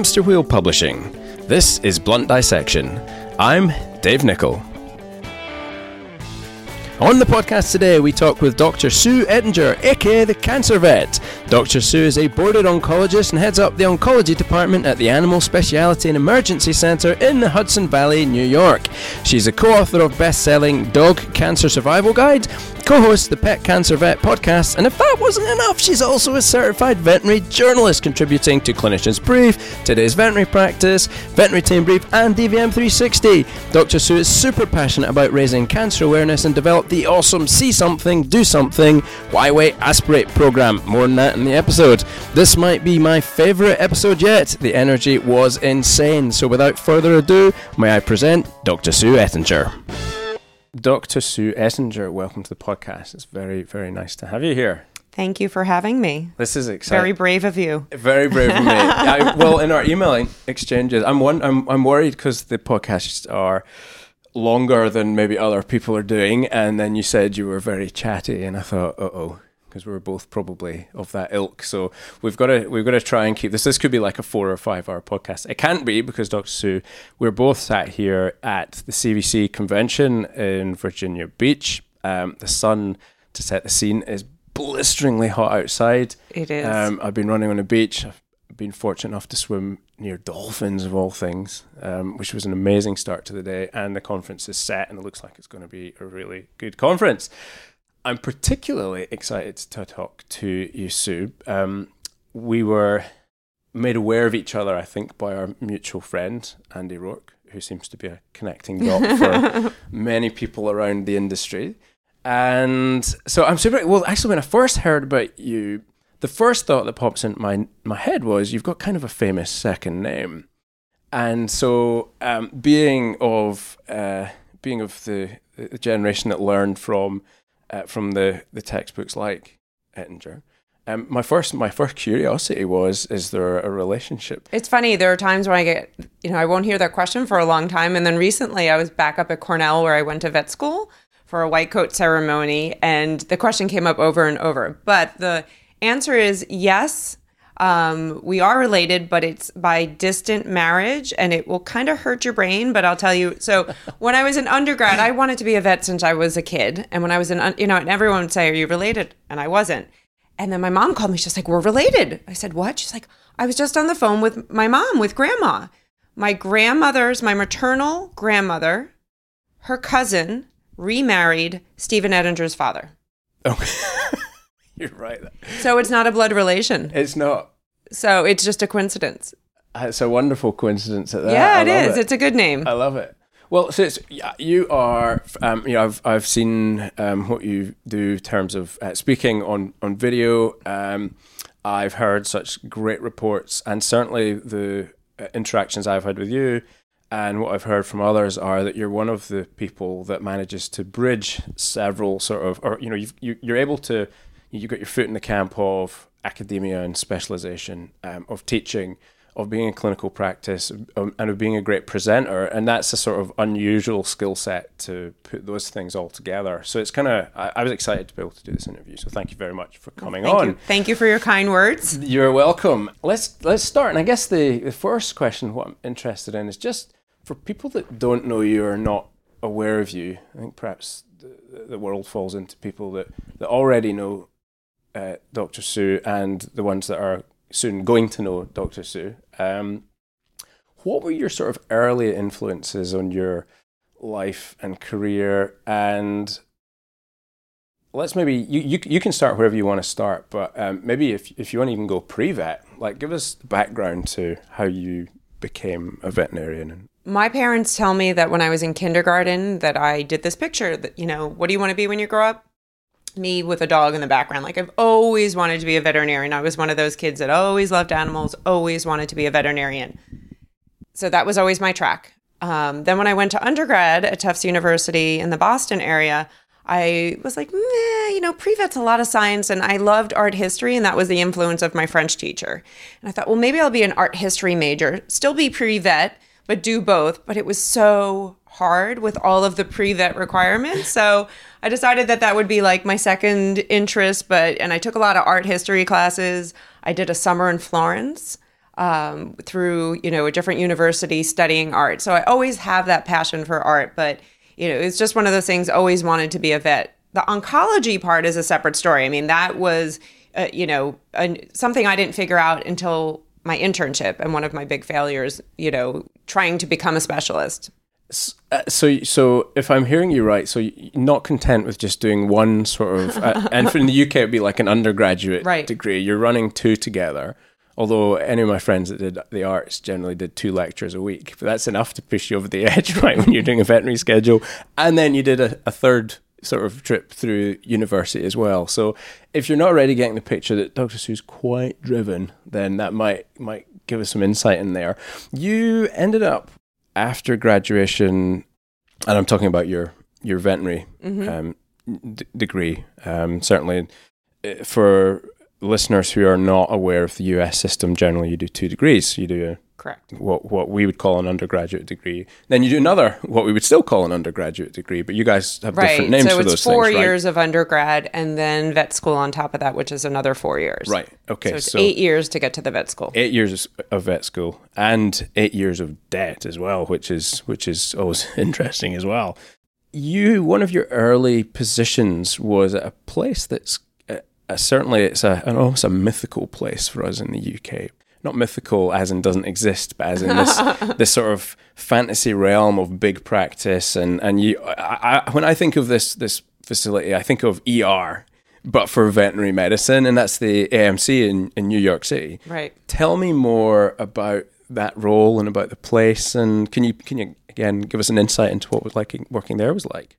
Hamster Wheel Publishing. This is Blunt Dissection. I'm Dave Nichol. On the podcast today, we talk with Dr. Sue Ettinger, aka the Cancer Vet. Dr. Sue is a boarded oncologist and heads up the oncology department at the Animal Speciality and Emergency Center in the Hudson Valley, New York. She's a co author of best selling Dog Cancer Survival Guide, co hosts the Pet Cancer Vet podcast, and if that wasn't enough, she's also a certified veterinary journalist contributing to Clinician's Brief, Today's Veterinary Practice, Veterinary Team Brief, and DVM 360. Dr. Sue is super passionate about raising cancer awareness and developed the awesome See Something, Do Something, Why Wait, Aspirate program. More than that in the episode. This might be my favourite episode yet. The energy was insane. So without further ado, may I present Dr. Sue Ettinger. Dr. Sue Ettinger, welcome to the podcast. It's very, very nice to have you here. Thank you for having me. This is exciting. Very brave of you. Very brave of me. I, well, in our emailing exchanges, I'm one. I'm, I'm worried because the podcasts are longer than maybe other people are doing, and then you said you were very chatty, and I thought, uh oh, because we are both probably of that ilk. So we've got to we've got to try and keep this. This could be like a four or five hour podcast. It can't be because Dr. Sue, we're both sat here at the CVC convention in Virginia Beach. Um, the sun to set the scene is blisteringly hot outside. It is. Um, I've been running on a beach. I've been fortunate enough to swim near dolphins of all things, um, which was an amazing start to the day. And the conference is set, and it looks like it's going to be a really good conference. I'm particularly excited to talk to you, Sue. Um, we were made aware of each other, I think, by our mutual friend, Andy Roark, who seems to be a connecting dot for many people around the industry. And so I'm super. Well, actually, when I first heard about you, the first thought that pops into my my head was you've got kind of a famous second name, and so um, being of uh, being of the, the generation that learned from uh, from the, the textbooks like Ettinger. Um, my first my first curiosity was is there a relationship? It's funny there are times when i get you know i won't hear that question for a long time. And then recently i was back up at cornell where i went to vet school for a white coat ceremony. And the question came up over and over. But the answer is yes um, we are related, but it's by distant marriage and it will kind of hurt your brain. But I'll tell you. So when I was an undergrad, I wanted to be a vet since I was a kid. And when I was in, you know, and everyone would say, Are you related? And I wasn't. And then my mom called me. She's like, We're related. I said, What? She's like, I was just on the phone with my mom, with grandma. My grandmother's, my maternal grandmother, her cousin remarried Stephen Ettinger's father. Okay. You're right. So it's not a blood relation. It's not. So it's just a coincidence. It's a wonderful coincidence at that. Yeah, it is. It. It's a good name. I love it. Well, so it's, yeah, you are, um, you know, I've, I've seen um, what you do in terms of uh, speaking on, on video. Um, I've heard such great reports, and certainly the uh, interactions I've had with you and what I've heard from others are that you're one of the people that manages to bridge several sort of, or, you know, you you're able to you got your foot in the camp of academia and specialization, um, of teaching, of being in clinical practice, um, and of being a great presenter. And that's a sort of unusual skill set to put those things all together. So it's kind of, I, I, was excited to be able to do this interview. So thank you very much for coming thank on. You. Thank you for your kind words. You're welcome. Let's let's start. And I guess the, the first question, what I'm interested in, is just for people that don't know you or not aware of you. I think perhaps the, the world falls into people that, that already know uh, Dr. Sue and the ones that are soon going to know Dr. Sue. Um, what were your sort of early influences on your life and career? And let's maybe you, you, you can start wherever you want to start, but um, maybe if, if you want to even go pre vet, like give us the background to how you became a veterinarian. My parents tell me that when I was in kindergarten that I did this picture that, you know, what do you want to be when you grow up? Me with a dog in the background. Like I've always wanted to be a veterinarian. I was one of those kids that always loved animals, always wanted to be a veterinarian. So that was always my track. Um, then when I went to undergrad at Tufts University in the Boston area, I was like, you know, pre-vet's a lot of science, and I loved art history, and that was the influence of my French teacher. And I thought, well, maybe I'll be an art history major, still be pre-vet, but do both. But it was so hard with all of the pre-vet requirements. So I decided that that would be like my second interest. But and I took a lot of art history classes. I did a summer in Florence um, through you know a different university studying art. So I always have that passion for art, but you know it's just one of those things. Always wanted to be a vet. The oncology part is a separate story. I mean that was uh, you know a, something I didn't figure out until my internship and one of my big failures. You know trying to become a specialist. Uh, so, so if I'm hearing you right, so you're not content with just doing one sort of, uh, and in the UK it'd be like an undergraduate Right. degree. You're running two together. Although any of my friends that did the arts generally did two lectures a week, but that's enough to push you over the edge, right? When you're doing a veterinary schedule, and then you did a, a third sort of trip through university as well. So, if you're not already getting the picture that Dr. Sue's quite driven, then that might might give us some insight in there. You ended up after graduation, and I'm talking about your your veterinary um, d- degree. Um, certainly, uh, for listeners who are not aware of the US system, generally you do two degrees. You do a, Correct. what what we would call an undergraduate degree. Then you do another, what we would still call an undergraduate degree, but you guys have Right. different names so for it's those four things, right? years of undergrad and then vet school on top of that, which is another four years. Right. Okay. So it's so eight years to get to the vet school. eight years of vet school and eight years of debt as well, which is which is always interesting as well. You one of your early positions was at a place that's uh, uh, certainly it's a an almost a mythical place for us in the UK. Not mythical as in doesn't exist, but as in this this sort of fantasy realm of big practice and and you. I, I, when I think of this this facility, I think of ER, but for veterinary medicine, and that's the AMC in, in New York City. Right. Tell me more about that role and about the place, and can you can you again give us an insight into what was like working there was like?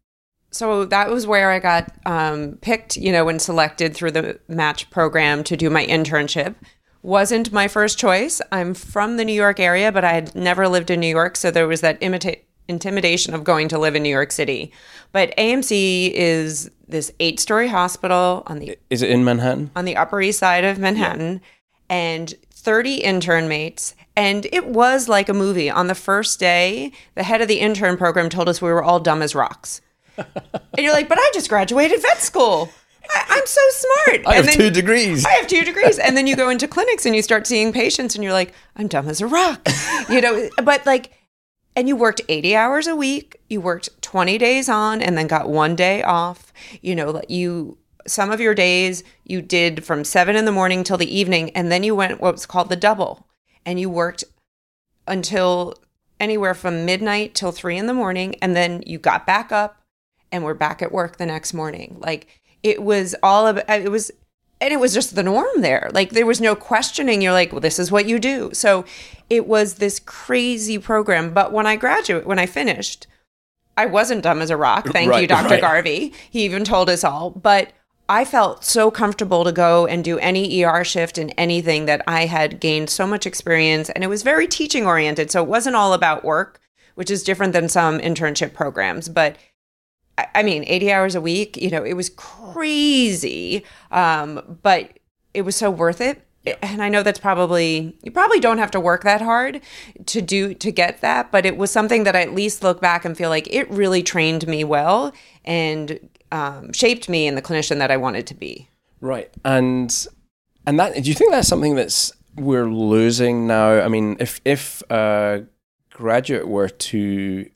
So that was where I got um, picked, you know, and selected through the match program to do my internship. Wasn't my first choice. I'm from the New York area, but I had never lived in New York, so there was that imita- intimidation of going to live in New York City. But AMC is this eight-story hospital on the Is it in Manhattan? on the Upper East Side of Manhattan and 30 intern mates. And it was like a movie. On the first day, the head of the intern program told us we were all dumb as rocks. and you're like, but I just graduated vet school. I, I'm so smart. I and have two degrees. I have two degrees. And then you go into clinics and you start seeing patients and you're like, I'm dumb as a rock. You know, but like, and you worked 80 hours a week. You worked 20 days on and then got one day off. You know, like you, some of your days you did from seven in the morning till the evening. And then you went what's called the double and you worked until anywhere from midnight till three in the morning. And then you got back up and were back at work the next morning. Like it was all of it was and it was just the norm there. Like there was no questioning. You're like, well, this is what you do. So it was this crazy program. But when I graduate, when I finished, I wasn't dumb as a rock. Thank you, Dr. right. Garvey. He even told us all. But I felt so comfortable to go and do any ER shift in anything that I had gained so much experience. And it was very teaching oriented. So it wasn't all about work, which is different than some internship programs. But I- mean, 80 hours a week, you know, it was crazy. Um, but it was so worth it. And I know that's probably, you probably don't have to work that hard to do, to get that. But it was something that I at least look back and feel like it really trained me well and um, shaped me in the clinician that I wanted to be. Right. And and that do you think that's something that's we're losing now? I mean, if if a graduate were to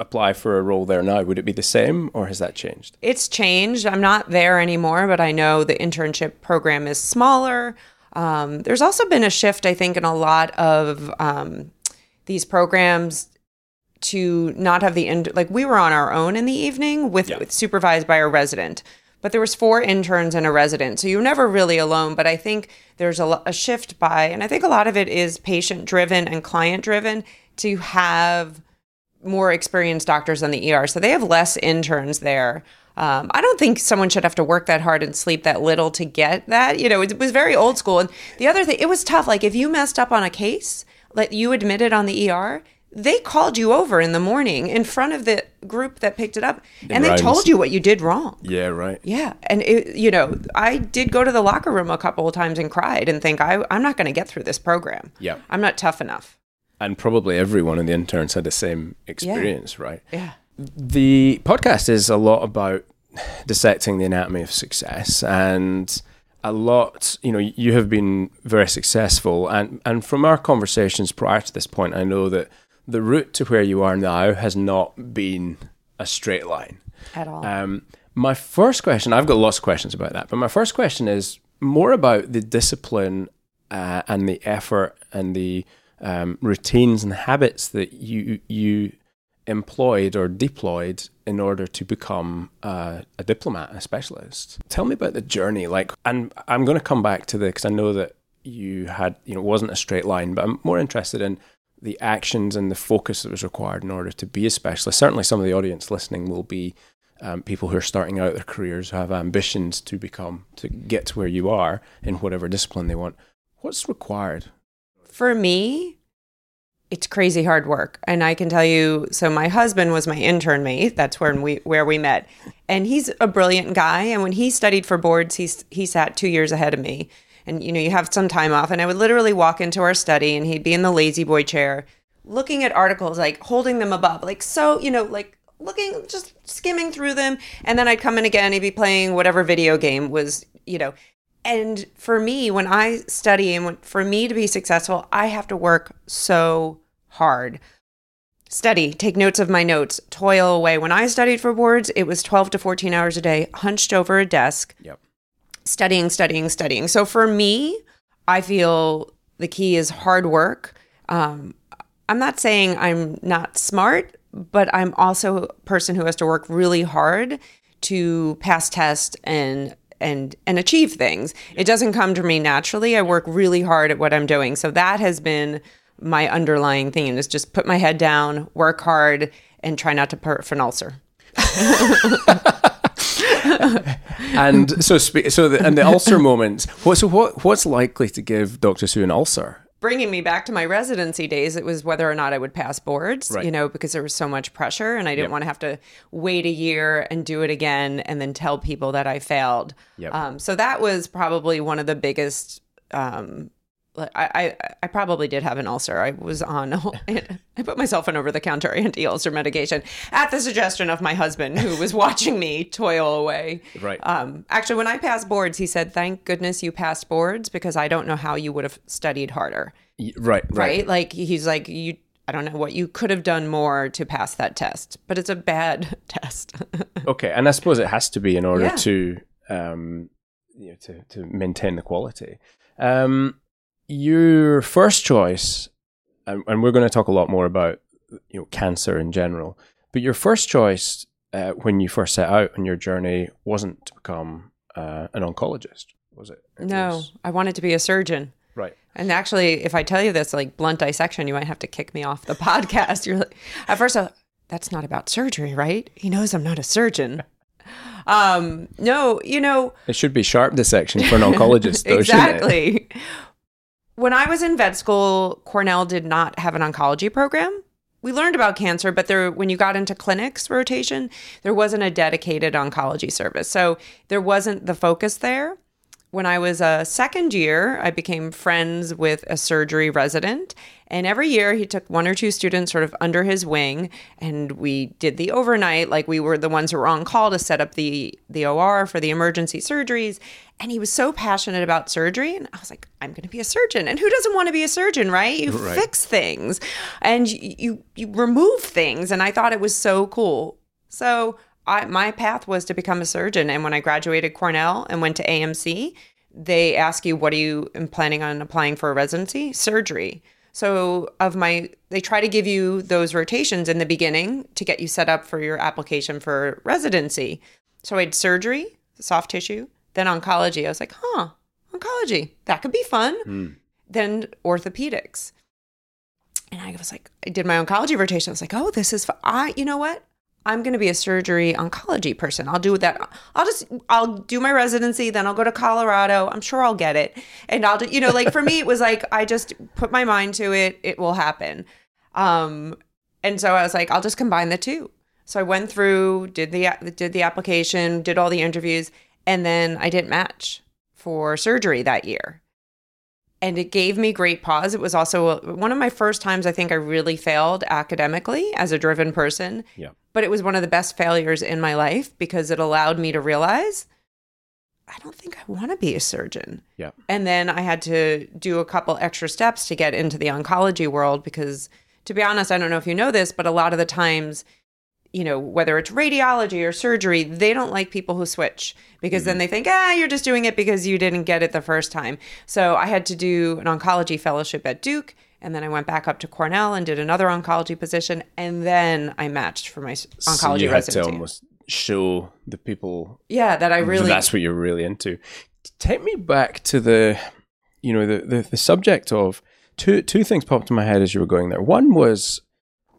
apply for a role there now, would it be the same or has that changed? It's changed. I'm not there anymore, but I know the internship program is smaller. Um, there's also been a shift, I think, in a lot of um, these programs to not have the end. like we were on our own in the evening with, Yeah. with supervised by a resident but there was four interns and a resident so you're never really alone but i think there's a, a shift by and i think a lot of it is patient driven and client driven to have more experienced doctors on the ER, so they have less interns there. Um, I don't think someone should have to work that hard and sleep that little to get that. You know, it was very old school. And the other thing, it was tough. Like if you messed up on a case, like you admitted on the ER, they called you over in the morning in front of the group that picked it up, and they told you what you did wrong. Yeah, right. Yeah, and it, you know, I did go to the locker room a couple of times and cried and think I, I'm not going to get through this program. Yeah. I'm not tough enough. And probably everyone in the interns had the same experience, right? Yeah. The podcast is a lot about dissecting the anatomy of success and a lot. You know, you have been very successful, and and from our conversations prior to this point, I know that the route to where you are now has not been a straight line at all. Um, my first question, I've got lots of questions about that, but my first question is more about the discipline uh, and the effort and the um, routines and habits that you you employed or deployed in order to become uh, a diplomat, a specialist. Tell me about the journey. Like, and I'm going to come back to this because I know that you had, you know, it wasn't a straight line, but I'm more interested in the actions and the focus that was required in order to be a specialist. Certainly, some of the audience listening will be um, people who are starting out their careers who have ambitions to become to get to where you are in whatever discipline they want. What's required? For me, it's crazy hard work, and I can tell you. So my husband was my intern mate. That's where we where we met, and he's a brilliant guy. And when he studied for boards, he's he sat two years ahead of me. And you know, you have some time off, and I would literally walk into our study, and he'd be in the La-Z-Boy chair, looking at articles, like holding them above, like so, you know, like looking, just skimming through them. And then I'd come in again, he'd be playing whatever video game was, you know. And for me, when I study and when, for me to be successful, I have to work so hard. Study, take notes of my notes, toil away. When I studied for boards, it was 12 to 14 hours a day, hunched over a desk, yep. studying, studying, studying. So for me, I feel the key is hard work. Um, I'm not saying I'm not smart but I'm also a person who has to work really hard to pass tests and and and achieve things. It doesn't come to me naturally. I work really hard at what I'm doing. So that has been my underlying theme is just put my head down, work hard, and try not to perf an ulcer. and so, so the, and the ulcer moments. What, so what, what's likely to give Dr. Sue an ulcer? Bringing me back to my residency days, it was whether or not I would pass boards, right. you know, because there was so much pressure and I didn't yep. want to have to wait a year and do it again and then tell people that I failed. Yep. Um, so that was probably one of the biggest um, I, I, I probably did have an ulcer. I was on, I put myself on over the counter anti ulcer medication at the suggestion of my husband, who was watching me toil away. Right. Um, actually, when I passed boards, he said, Thank goodness you passed boards because I don't know how you would have studied harder. Right, right. Right. Like, he's like, You, I don't know what you could have done more to pass that test, but it's a bad test. okay. And I suppose it has to be in order yeah. to, um, you know, to, to maintain the quality. Um, your first choice, and, and we're going to talk a lot more about you know cancer in general, but your first choice uh, when you first set out on your journey wasn't to become uh, an oncologist, was it? it no, was... I wanted to be a surgeon. Right. And actually, if I tell you this, like blunt dissection, you might have to kick me off the podcast. You're like, at first, that's not about surgery, right? He knows I'm not a surgeon. Um, no, you know, it should be sharp dissection for an oncologist, though, exactly when I was in vet school, Cornell did not have an oncology program. We learned about cancer, but there when you got into clinics rotation, there wasn't a dedicated oncology service. So there wasn't the focus there when I was a second year, I became friends with a surgery resident. And every year he took one or two students sort of under his wing and we did the overnight. Like we were the ones who were on call to set up the, the OR for the emergency surgeries. And he was so passionate about surgery. And I was like, I'm going to be a surgeon. And who doesn't want to be a surgeon, right? You right. fix things and you, you, you remove things. And I thought it was so cool. So I, my path was to become a surgeon. And when I graduated Cornell and went to AMC, they ask you, what are you planning on applying for a residency? Surgery. So, of my, they try to give you those rotations in the beginning to get you set up for your application for residency. So, I had surgery, soft tissue, then oncology. I was like, huh, oncology, that could be fun. Mm. Then orthopedics. And I was like, I did my oncology rotation. I was like, oh, this is. I, you know what? I'm going to be a surgery oncology person. I'll do that. I'll just I'll do my residency, then I'll go to Colorado. I'm sure I'll get it. And I'll do, you know, like for me it was like I just put my mind to it, it will happen. Um and so I was like I'll just combine the two. So I went through, did the did the application, did all the interviews, and then I didn't match for surgery that year and it gave me great pause. It was also uh, one of my first times I think I really failed academically as a driven person. Yeah. But it was one of the best failures in my life because it allowed me to realize I don't think I want to be a surgeon. Yeah. And then I had to do a couple extra steps to get into the oncology world because, to be honest, I don't know if you know this, but a lot of the times, you know, whether it's radiology or surgery, they don't like people who switch because then they think, ah, you're just doing it because you didn't get it the first time. So I had to do an oncology fellowship at Duke. And then I went back up to Cornell and did another oncology position. And then I matched for my s- oncology so you had to residency. almost show the people yeah, that I really. that's what you're really into. Take me back to the, you know, the, the, the subject of two two things popped in my head as you were going there. One was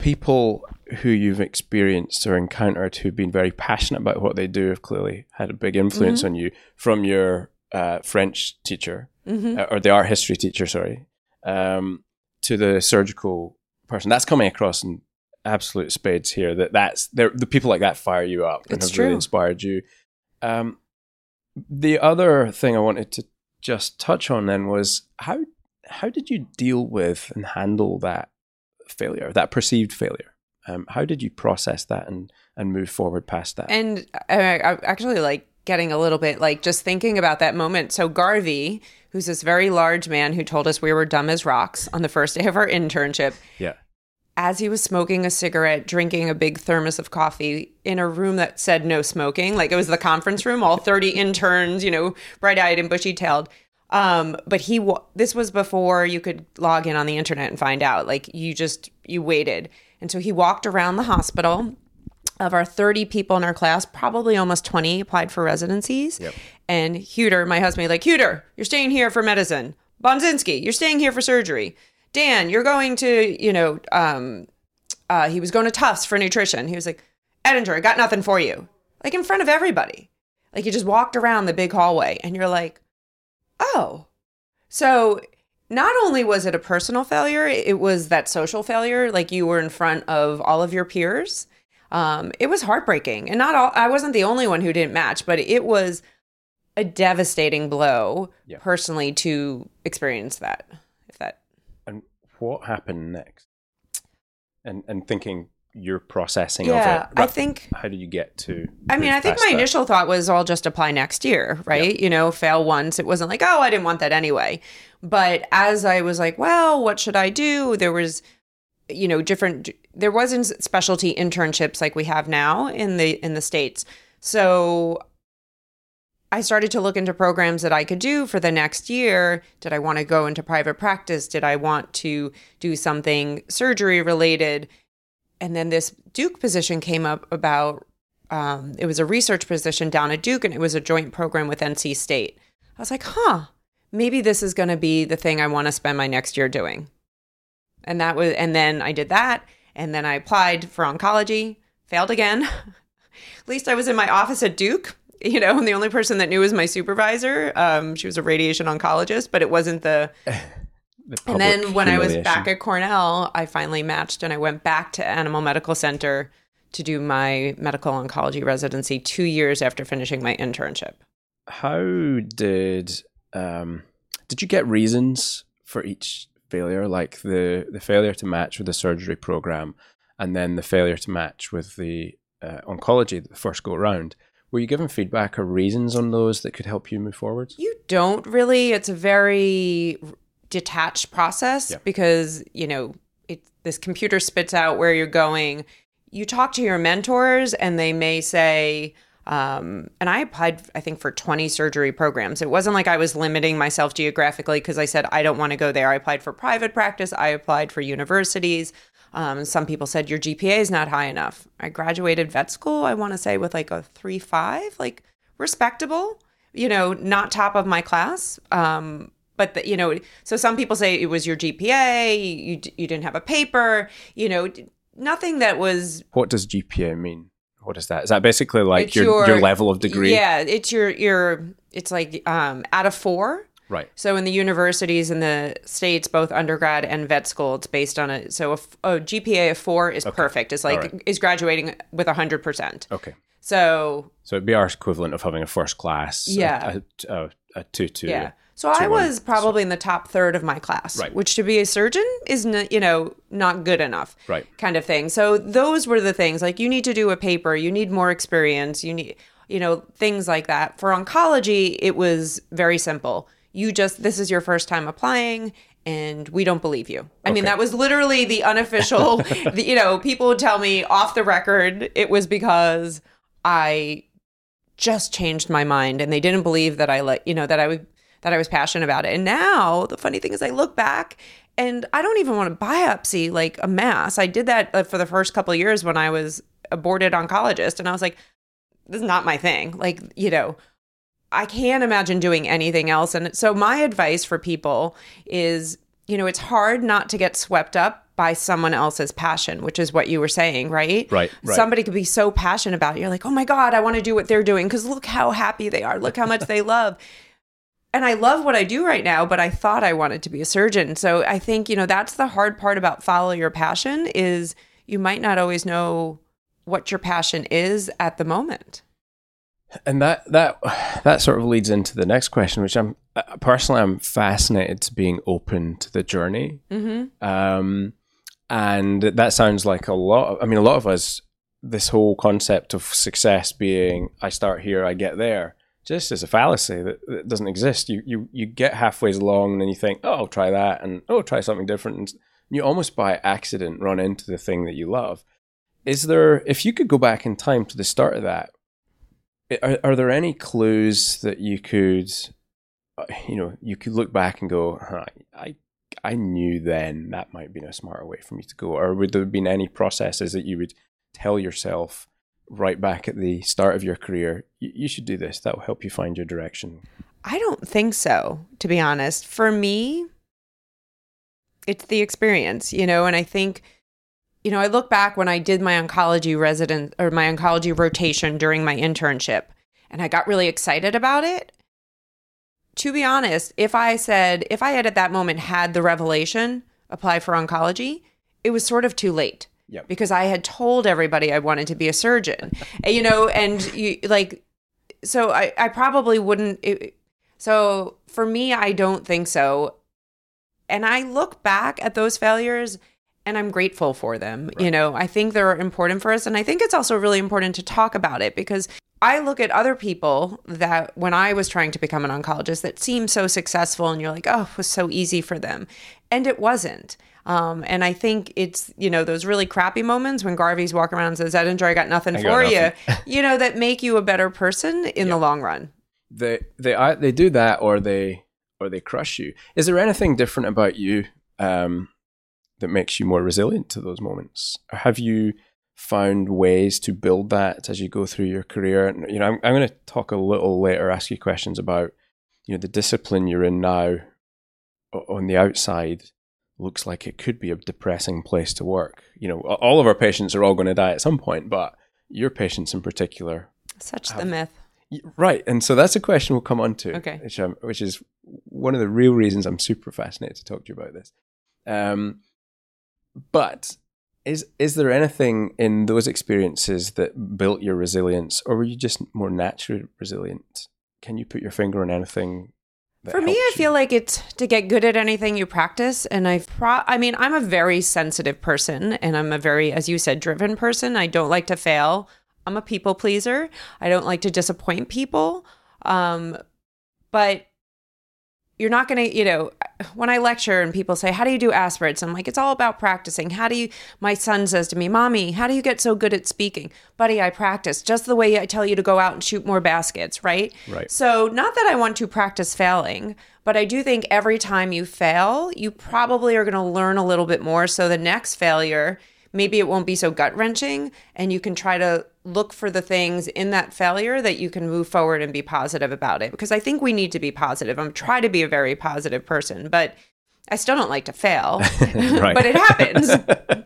people who you've experienced or encountered who've been very passionate about what they do have clearly had a big influence Mm-hmm. on you from your uh, French teacher Mhm. uh, or the art history teacher, sorry, um, to the surgical person. That's coming across in absolute spades here. That that's the people like that fire you up and It's have really inspired you. Um, the other thing I wanted to just touch on then was how how did you deal with and handle that failure, that perceived failure? Um, how did you process that and and move forward past that? And I, I actually like getting a little bit like just thinking about that moment. So Garvey, who's this very large man who told us we were dumb as rocks on the first day of our internship, yeah, as he was smoking a cigarette, drinking a big thermos of coffee in a room that said no smoking, like it was the conference room, all 30 interns, you know, bright eyed and bushy tailed. Um, but he, wa- this was before you could log in on the internet and find out. Like you just, you waited. And so he walked around the hospital. Of our 30 people in our class, probably almost 20 applied for residencies. And Huter, my husband, like, Huter, you're staying here for medicine. Bonzinski, you're staying here for surgery. Dan, you're going to, you know, um, uh, he was going to Tufts for nutrition. He was like, Ettinger, I got nothing for you. Like in front of everybody. Like you just walked around the big hallway and you're like, oh. So not only was it a personal failure, it was that social failure. Like you were in front of all of your peers. Um, it was heartbreaking. And not all, I wasn't the only one who didn't match, but it was a devastating blow Yeah. personally to experience that. If that and what happened next? And and thinking your processing Yeah, of it. I think How did you get to? I mean, I think my that? initial thought was I'll just apply next year, right? You know, fail once. It wasn't like, oh, I didn't want that anyway. But as I was like, well, what should I do? There was, you know, different there wasn't specialty internships like we have now in the in the states. So I started to look into programs that I could do for the next year. Did I want to go into private practice? Did I want to do something surgery related? And then this Duke position came up about um, it was a research position down at Duke and it was a joint program with NC State. I was like, huh, maybe this is going to be the thing I want to spend my next year doing. And that was, and then I did that. And then I applied for oncology, failed again. at least I was in my office at Duke, you know, and the only person that knew was my supervisor. Um, she was a radiation oncologist, but it wasn't the, The and then when I was back at Cornell, I finally matched and I went back to Animal Medical Center to do my medical oncology residency two years after finishing my internship. how did um, did you get reasons for each failure, like the the failure to match with the surgery program, and then the failure to match with the uh, oncology the first go around? Were you given feedback or reasons on those that could help you move forward? You don't really. It's a very detached process Yeah. because you know it. This computer spits out where you're going. You talk to your mentors, and they may say. Um, and I applied, I think, for 20 surgery programs. It wasn't like I was limiting myself geographically because I said I don't want to go there. I applied for private practice. I applied for universities. Um, some people said your GPA is not high enough. I graduated vet school. I want to say with like a three five, like respectable. You know, not top of my class. Um, but the, you know, so some people say it was your GPA. You you didn't have a paper. You know, nothing that was What does GPA mean? What is that? Is that basically like your, your your- level of degree? Yeah, it's your your it's like um out of four. Right. So in the universities in the states, both undergrad and vet school, it's based on a so a GPA of four is perfect. It's like right. is graduating with hundred percent. Okay. So So it'd be our equivalent of having a first class. a- Yeah. A, a, a two two. yeah. So I was probably in the top third of my class, Right. which to be a surgeon is n- you know not good enough, Right. Kind of thing. So those were the things like you need to do a paper, you need more experience, you need, you know, things like that. For oncology, it was very simple. You just, this is your first time applying and we don't believe you. I mean, that was literally the unofficial, the, you know, people would tell me off the record it was because I just changed my mind and they didn't believe that I like, you know, that I would that I was passionate about it. And now the funny thing is I look back and I don't even want to biopsy like a mass. I did that uh, for the first couple of years when I was a boarded oncologist and I was like this is not my thing. Like, you know, I can't imagine doing anything else. And so my advice for people is, you know, it's hard not to get swept up by someone else's passion, which is what you were saying, right? Right, right. Somebody could be so passionate about it. You're like, oh my God, I want to do what they're doing because look how happy they are. Look how much they love. And I love what I do right now, but I thought I wanted to be a surgeon. So I think, you know, that's the hard part about follow your passion is you might not always know what your passion is at the moment. And that that that sort of leads into the next question, which I'm uh, personally I'm fascinated to being open to the journey. Mm-hmm. Um, and that sounds like a lot. Of, I mean, a lot of us. This whole concept of success being I start here, I get there, just as a fallacy that, that doesn't exist. You you you get halfway along, and then you think, oh, I'll try that, and oh, try something different, and you almost by accident run into the thing that you love. Is there, if you could go back in time to the start of that, are, are there any clues that you could, uh, you know, you could look back and go, huh, I, I knew then that might be a smarter way for me to go, or would there have been any processes that you would tell yourself right back at the start of your career, you, you should do this. That will help you find your direction. I don't think so, to be honest. For me, it's the experience, you know, and I think, you know, I look back when I did my oncology resident or my oncology rotation during my internship and I got really excited about it. To be honest, if I said, if I had at that moment had the revelation apply for oncology, it was sort of too late. Yep. Because I had told everybody I wanted to be a surgeon, you know, and you like, so I, I probably wouldn't. It, so for me, I don't think so. And I look back at those failures and I'm grateful for them. You know, I think they're important for us. And I think it's also really important to talk about it because I look at other people that when I was trying to become an oncologist that seemed so successful and you're like, oh, it was so easy for them. And it wasn't. Um, and I think it's, you know, those really crappy moments when Garvey's walk around and says, Ettinger, I got nothing I for got you, you know, that make you a better person in the long run. They they they do that, or they or they crush you. Is there anything different about you um, that makes you more resilient to those moments? Or have you found ways to build that as you go through your career? And, you know, I'm, I'm going to talk a little later, ask you questions about you know the discipline you're in now. On the outside, looks like it could be a depressing place to work. You know, all of our patients are all going to die at some point, but your patients in particular Such the myth. Right, and so that's a question we'll come on to. Okay. which, um, which is one of the real reasons I'm super fascinated to talk to you about this. Um, but is is there anything in those experiences that built your resilience, or were you just more naturally resilient? Can you put your finger on anything? For me, I you? feel like it's to get good at anything you practice. And I've pro, I mean, I'm a very sensitive person and I'm a very, as you said, driven person. I don't like to fail. I'm a people pleaser. I don't like to disappoint people. Um, but you're not going to, you know, when I lecture and people say, How do you do aspirates? I'm like, It's all about practicing. How do you, my son says to me, Mommy, how do you get so good at speaking? Buddy, I practice just the way I tell you to go out and shoot more baskets, right? Right. So, not that I want to practice failing, but I do think every time you fail, you probably are going to learn a little bit more. So, the next failure, maybe it won't be so gut wrenching, and you can try to look for the things in that failure that you can move forward and be positive about it. Because I think we need to be positive. I'm trying to be a very positive person, but I still don't like to fail, but it happens.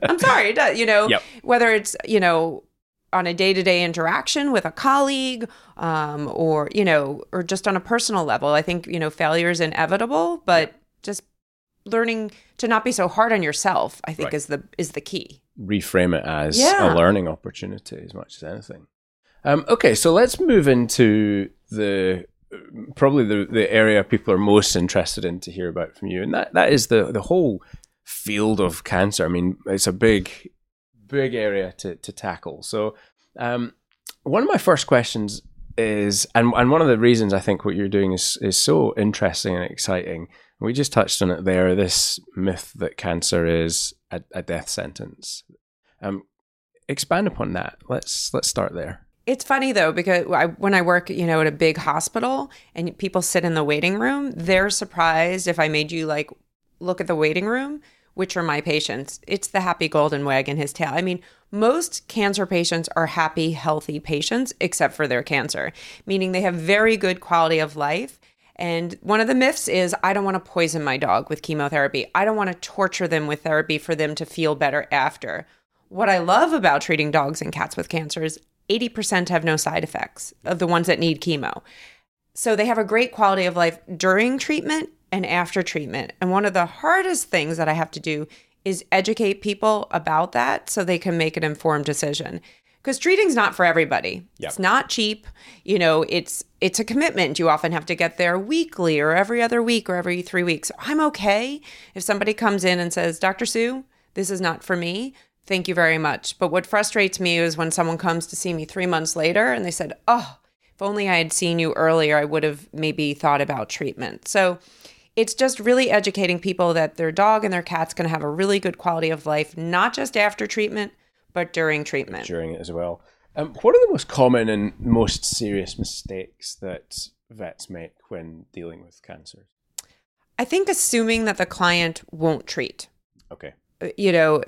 I'm sorry, it does, you know, Yep. whether it's, you know, on a day-to-day interaction with a colleague um, or you know or just on a personal level i think you know failure is inevitable but just learning to not be so hard on yourself i think Right. is the is the key reframe it as Yeah. a learning opportunity as much as anything. Um, okay, so let's move into the probably the, the area people are most interested in to hear about from you, and that, that is the the whole field of cancer. I mean, it's a big big area to to tackle. So, um, one of my first questions is, and and one of the reasons I think what you're doing is is so interesting and exciting. We just touched on it there. This myth that cancer is a, a death sentence. Um, expand upon that. Let's let's start there. It's funny though because I, when I work, you know, at a big hospital and people sit in the waiting room, they're surprised if I made you like look at the waiting room, which are my patients. It's the happy golden wagging his tail. I mean, most cancer patients are happy, healthy patients, except for their cancer, meaning they have very good quality of life. And one of the myths is I don't want to poison my dog with chemotherapy. I don't want to torture them with therapy for them to feel better after. What I love about treating dogs and cats with cancer is 80% have no side effects of the ones that need chemo. So they have a great quality of life during treatment and after treatment. And one of the hardest things that I have to do is educate people about that so they can make an informed decision. Because treating's not for everybody. Yep. It's not cheap. You know, it's it's a commitment. You often have to get there weekly or every other week or every three weeks. I'm okay if somebody comes in and says, Dr. Sue, this is not for me. Thank you very much. But what frustrates me is when someone comes to see me three months later and they said, Oh, if only I had seen you earlier, I would have maybe thought about treatment. So it's just really educating people that their dog and their cat's going to have a really good quality of life, not just after treatment, but during treatment. During it as well. Um, what are the most common and most serious mistakes that vets make when dealing with cancer? I think assuming that the client won't treat. Okay you know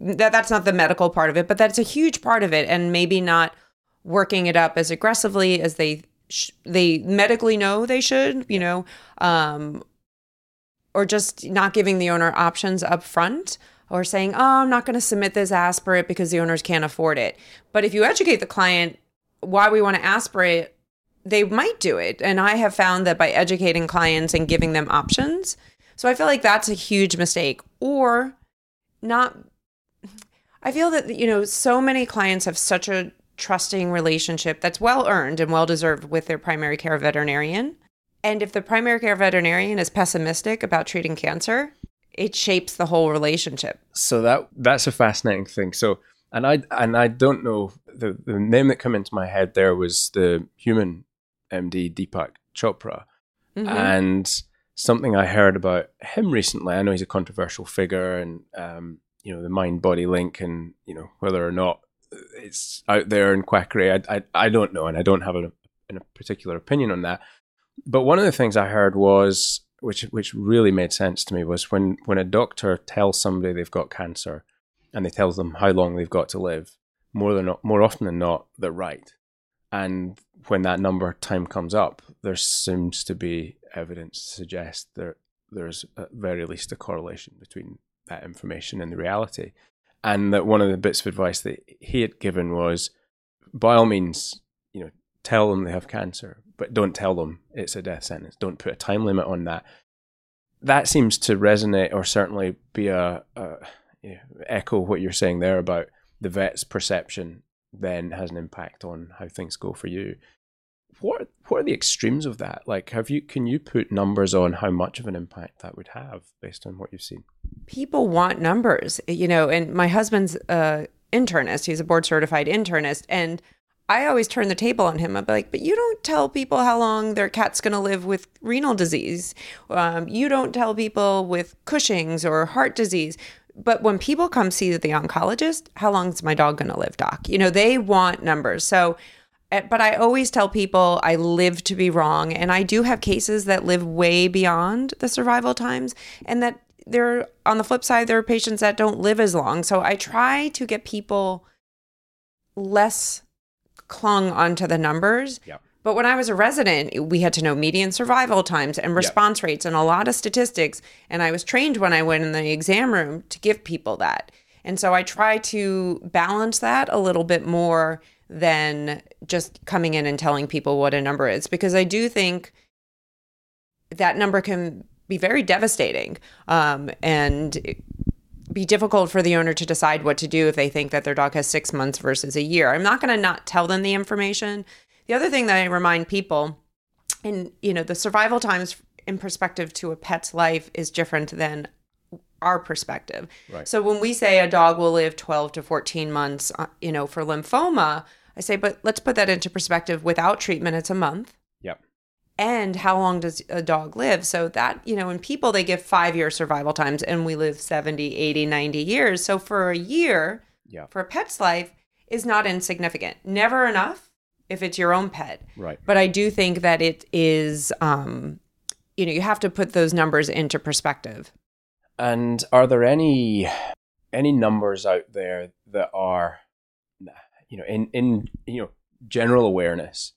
that that's not the medical part of it but that's a huge part of it and maybe not working it up as aggressively as they sh- they medically know they should you know um, or just not giving the owner options up front or saying oh i'm not going to submit this aspirate because the owners can't afford it. But if you educate the client why we want to aspirate they might do it. And i have found that by educating clients and giving them options so i feel like that's a huge mistake. Or not I feel that you know so many clients have such a trusting relationship that's well earned and well deserved with their primary care veterinarian. And if the primary care veterinarian is pessimistic about treating cancer, it shapes the whole relationship. So that that's a fascinating thing. So and I and I don't know the the name that came into my head there was the human MD Deepak Chopra. Mm-hmm. And something I heard about him recently. I know he's a controversial figure, and um, you know the mind body link, and you know whether or not it's out there in quackery. I I, I don't know, and I don't have a, a particular opinion on that. But one of the things I heard was, which which really made sense to me, was when when a doctor tells somebody they've got cancer, and they tell them how long they've got to live. More than more often than not, they're right. And when that number time comes up, there seems to be evidence to suggest there there's at very least a correlation between that information and the reality. And that one of the bits of advice that he had given was, by all means, tell them they have cancer, but don't tell them it's a death sentence. Don't put a time limit on that. That seems to resonate, or certainly be a, a echo what you're saying there about the vet's perception. Then has an impact on how things go for you what what are the extremes of that? Like, have you can you put numbers on how much of an impact that would have based on what you've seen? People want numbers, you know. And my husband's a internist; he's a board certified internist, and I always turn the table on him. I'm like, but you don't tell people how long their cat's going to live with renal disease. Um, you don't tell people with Cushing's or heart disease. But when people come see the oncologist, how long is my dog going to live, doc? You know, they want numbers. So Eh, but I always tell people I live to be wrong. And I do have cases that live way beyond the survival times, and that there, on the flip side, there are patients that don't live as long. So I try to get people less clung onto the numbers. Yep. But when I was a resident, we had to know median survival times and response rates and a lot of statistics. And I was trained when I went in the exam room to give people that. And so I try to balance that a little bit more than just coming in and telling people what a number is because I do think that number can be very devastating um, and be difficult for the owner to decide what to do if they think that their dog has six months versus a year. I'm not going to not tell them the information. The other thing that I remind people, and you know, the survival times in perspective to a pet's life is different than our perspective. Right. So when we say a dog will live 12 to 14 months, uh, you know, for lymphoma, I say, but let's put that into perspective. Without treatment, it's a month. And how long does a dog live? So that, you know, in people, they give five year survival times and we live 70, 80, 90 years. So for a year, Yeah. for a pet's life, is not insignificant. Never enough if it's your own pet. Right. But I do think that it is, um, you know, you have to put those numbers into perspective. And are there any any numbers out there that are, you know, in in you know general awareness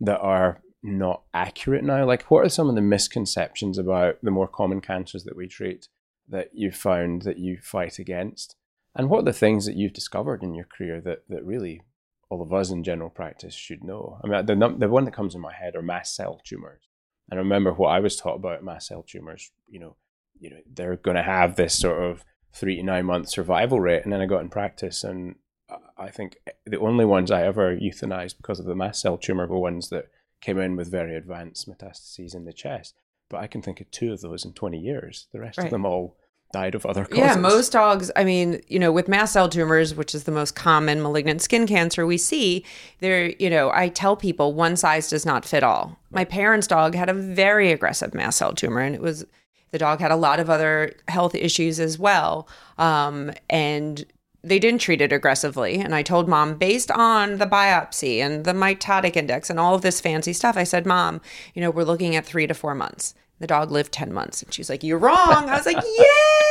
that are not accurate now? Like, what are some of the misconceptions about the more common cancers that we treat that you found that you fight against? And what are the things that you've discovered in your career that that really all of us in general practice should know? I mean, the the one that comes in my head are mast cell tumors. And I remember what I was taught about mast cell tumors. You know, you know they're going to have this sort of three to nine month survival rate and then i got in practice and uh, i think the only ones i ever euthanized because of the mast cell tumor were ones that came in with very advanced metastases in the chest but i can think of two of those in 20 years the rest Right. of them all died of other causes Yeah, most dogs, I mean, you know, with mast cell tumors, which is the most common malignant skin cancer we see, there, you know, I tell people one size does not fit all. My parents' dog had a very aggressive mast cell tumor, and it was the dog had a lot of other health issues as well. Um, and they didn't treat it aggressively. And I told mom, based on the biopsy and the mitotic index and all of this fancy stuff, I said, Mom, you know, we're looking at three to four months. The dog lived 10 months. And she's like, You're wrong. I was like, Yay,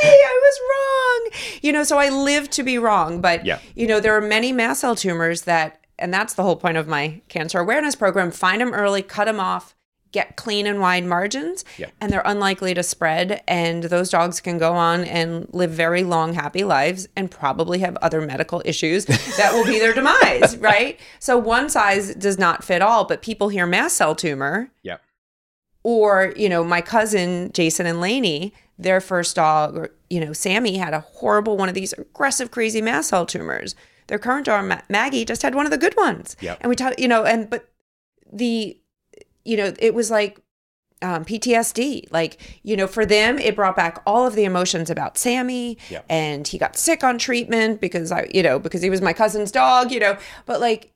I was wrong. You know, so I lived to be wrong. But, Yeah. you know, there are many mast cell tumors that, and that's the whole point of my cancer awareness program find them early, cut them off, get clean and wide margins, Yeah. and they're unlikely to spread. And those dogs can go on and live very long, happy lives and probably have other medical issues that will be their demise, right? So one size does not fit all, but people hear mast cell tumor yeah or you know my cousin jason and laney their first dog or you know sammy had a horrible one of these aggressive crazy mast cell tumors their current dog Ma- maggie just had one of the good ones Yep. and we talked you know and but the you know it was like um, PTSD. Like, you know, for them, it brought back all of the emotions about Sammy. Yep. And he got sick on treatment because I, you know, because he was my cousin's dog, you know. But like,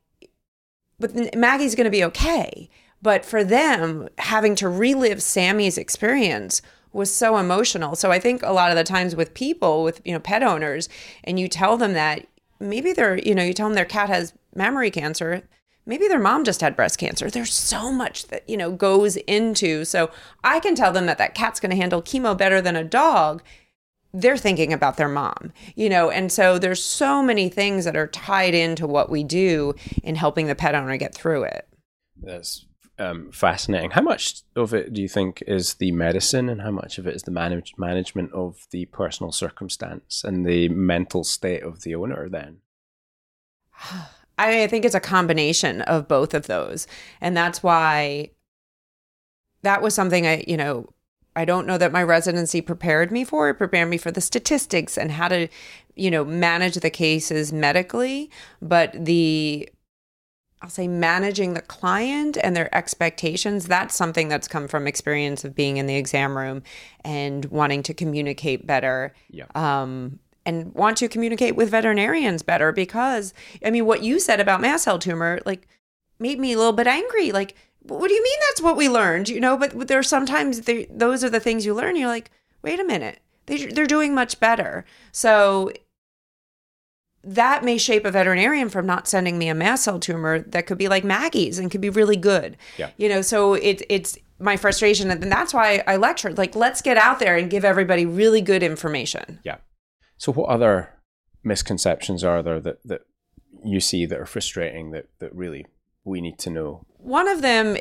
but Maggie's going to be okay. But for them, having to relive Sammy's experience was so emotional. So I think a lot of the times with people, with you know pet owners, and you tell them that maybe they're you know you tell them their cat has mammary cancer. Maybe their mom just had breast cancer. There's so much that you know goes into. So I can tell them that that cat's going to handle chemo better than a dog they're thinking about their mom, you know, and so there's so many things that are tied into what we do in helping the pet owner get through it. that's um, fascinating how much of it do you think is the medicine and how much of it is the manage- management of the personal circumstance and the mental state of the owner then I think it's a combination of both of those. And that's why that was something I, you know, I don't know that my residency prepared me for. It prepared me for the statistics and how to, you know, manage the cases medically. But the, I'll say managing the client and their expectations, that's something that's come from experience of being in the exam room and wanting to communicate better yeah um, and want to communicate with veterinarians better because I mean, what you said about mast cell tumor like made me a little bit angry. Like, what do you mean that's what we learned? You know, but there are sometimes they, those are the things you learn. You're like, wait a minute, they, they're doing much better. So that may shape a veterinarian from not sending me a mast cell tumor that could be like Maggie's and could be really good. Yeah. You know, so it, it's my frustration. And that's why I lectured. Like, let's get out there and give everybody really good information. Yeah. So, what other misconceptions are there that, that you see that are frustrating that, that really we need to know? One of them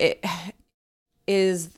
is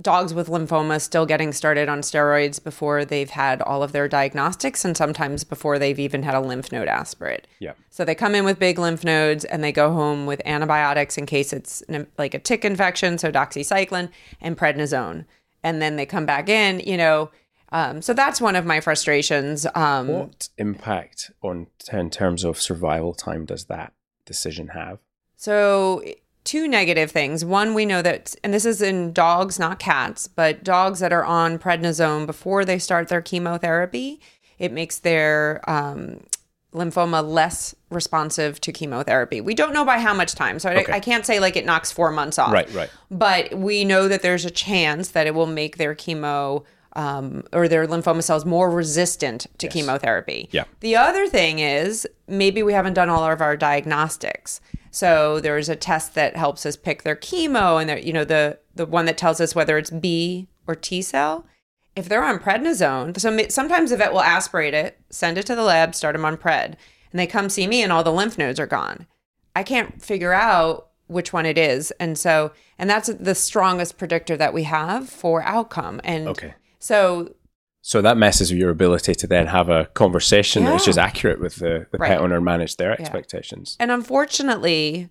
dogs with lymphoma still getting started on steroids before they've had all of their diagnostics and sometimes before they've even had a lymph node aspirate. Yeah. So they come in with big lymph nodes and they go home with antibiotics in case it's like a tick infection, so doxycycline and prednisone. And then they come back in, you know. Um, so that's one of my frustrations. Um, What impact on in terms of survival time does that decision have? So, two negative things. One, we know that, and this is in dogs, not cats, but dogs that are on prednisone before they start their chemotherapy, it makes their um, lymphoma less responsive to chemotherapy. We don't know by how much time, so I, I can't say like it knocks four months off. Right, right. But we know that there's a chance that it will make their chemo um, or their lymphoma cells more resistant to chemotherapy. Yeah. The other thing is maybe we haven't done all of our diagnostics. So there's a test that helps us pick their chemo, and you know the the one that tells us whether it's B or T cell. If they're on prednisone, so sometimes the vet will aspirate it, send it to the lab, start them on pred, and they come see me, and all the lymph nodes are gone. I can't figure out which one it is, and so and that's the strongest predictor that we have for outcome. And Okay. So So that messes with your ability to then have a conversation that's Yeah. just accurate with the, the Right. pet owner and manage their expectations. And unfortunately,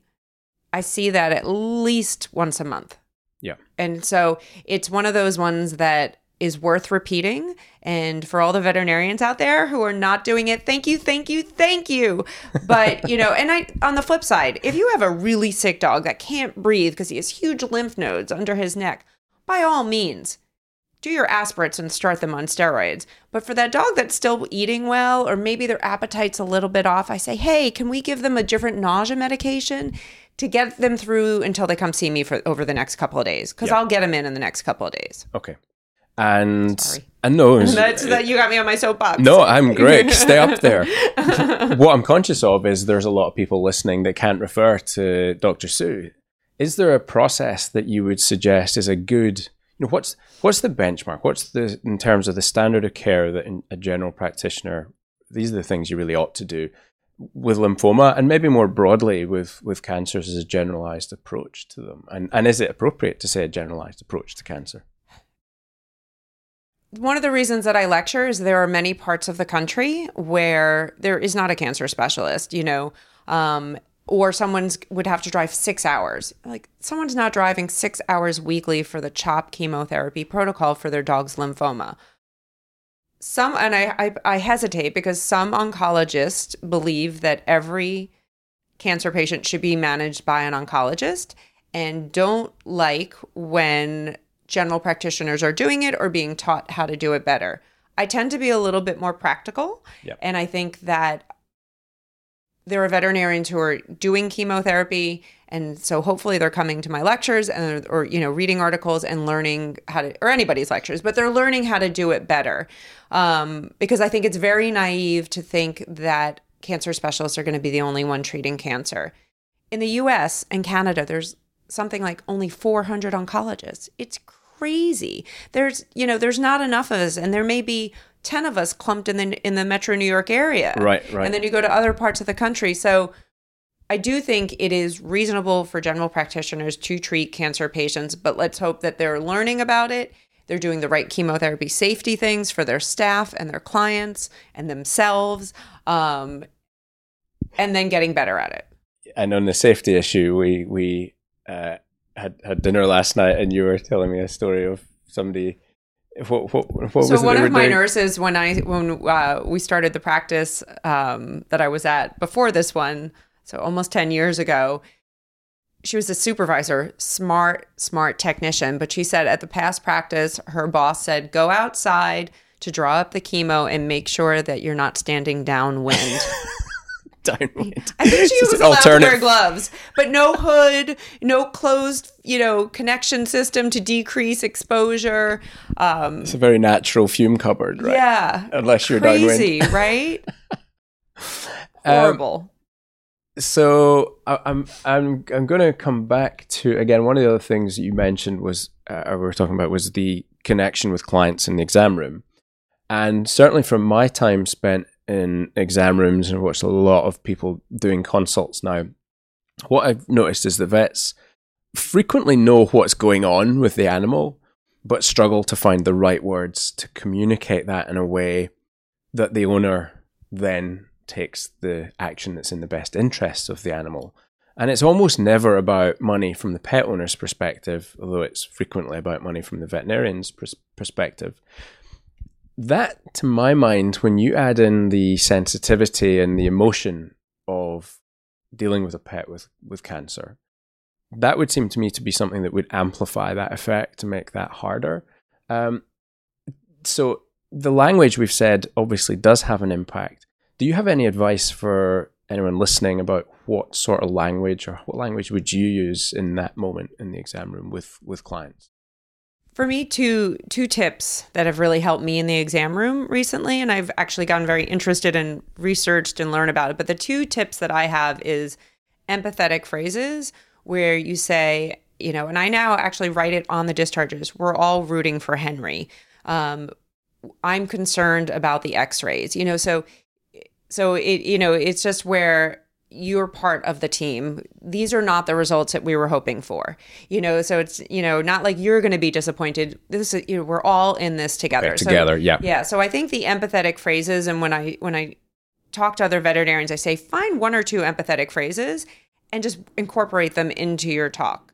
I see that at least once a month. Yeah. And so it's one of those ones that is worth repeating. And for all the veterinarians out there who are not doing it, thank you, thank you, thank you. But, you know, and I, on the flip side, if you have a really sick dog that can't breathe because he has huge lymph nodes under his neck, by all means, do your aspirates and start them on steroids. But for that dog that's still eating well, or maybe their appetite's a little bit off, I say, hey, can we give them a different nausea medication to get them through until they come see me for over the next couple of days? Because Yeah. I'll get them in in the next couple of days. Okay. And Sorry. and no, That's that you got me on my soapbox. no, I'm great. Stay up there. what I'm conscious of is there's a lot of people listening that can't refer to Dr. Sue. Is there a process that you would suggest is a good? You know, what's what's the benchmark? What's the in terms of the standard of care that a general practitioner? These are the things you really ought to do with lymphoma, and maybe more broadly with with cancers as a generalized approach to them. And and is it appropriate to say a generalized approach to cancer? one of the reasons that I lecture is there are many parts of the country where there is not a cancer specialist, you know, um, or someone's would have to drive six hours. Like someone's not driving six hours weekly for the CHOP chemotherapy protocol for their dog's lymphoma. Some, and I, I, I hesitate because some oncologists believe that every cancer patient should be managed by an oncologist and don't like when general practitioners are doing it or being taught how to do it better. I tend to be a little bit more practical. Yep. And I think that there are veterinarians who are doing chemotherapy. And so hopefully they're coming to my lectures and or you know reading articles and learning how to or anybody's lectures but they're learning how to do it better. Um, because i think it's very naive to think that cancer specialists are going to be the only one treating cancer. In the us and canada there's something like only 400 oncologists. It's crazy. There's you know there's not enough of us and there may be 10 of us clumped in the in the metro new york area Right, right. and then you go to other parts of the country so I do think it is reasonable for general practitioners to treat cancer patients, but let's hope that they're learning about it. They're doing the right chemotherapy safety things for their staff and their clients and themselves, um, and then getting better at it. and on the safety issue, we we uh, had had dinner last night, and you were telling me a story of somebody. What what what so one of my doing? nurses, when I when uh, we started the practice um, that I was at before this one, so almost ten years ago, she was a supervisor, smart, smart technician. But she said at the past practice, her boss said, "Go outside to draw up the chemo and make sure that you're not standing downwind." downwind. I think she was allowed to wear gloves, but no hood, no closed, you know, connection system to decrease exposure. Um, It's a very natural fume cupboard, right? Yeah, Unless you're crazy, right? Um, Horrible. So I, I'm I'm I'm going to come back to again. One of the other things that you mentioned was uh, we were talking about was the connection with clients in the exam room, and certainly from my time spent in exam rooms and I've watched a lot of people doing consults now. What I've noticed is the vets frequently know what's going on with the animal, but struggle to find the right words to communicate that in a way that the owner then takes the action that's in the best interests of the animal. And it's almost never about money from the pet owner's perspective, although it's frequently about money from the veterinarian's pers- perspective. That, to my mind, when you add in the sensitivity and the emotion of dealing with a pet with, with cancer, that would seem to me to be something that would amplify that effect to make that harder. Um, so the language we've said obviously does have an impact. Do you have any advice for anyone listening about what sort of language or what language would you use in that moment in the exam room with with clients? For me, two two tips that have really helped me in the exam room recently, and I've actually gotten very interested and researched and learned about it. But the two tips that I have is empathetic phrases where you say, you know, and I now actually write it on the discharges. We're all rooting for Henry. Um, I'm concerned about the X-rays. You know, so so it you know it's just where you're part of the team. These are not the results that we were hoping for. You know, so it's you know not like you're going to be disappointed. This is you know we're all in this together. Right, together, so, yeah. Yeah, so I think the empathetic phrases and when I when I talk to other veterinarians, I say find one or two empathetic phrases and just incorporate them into your talk.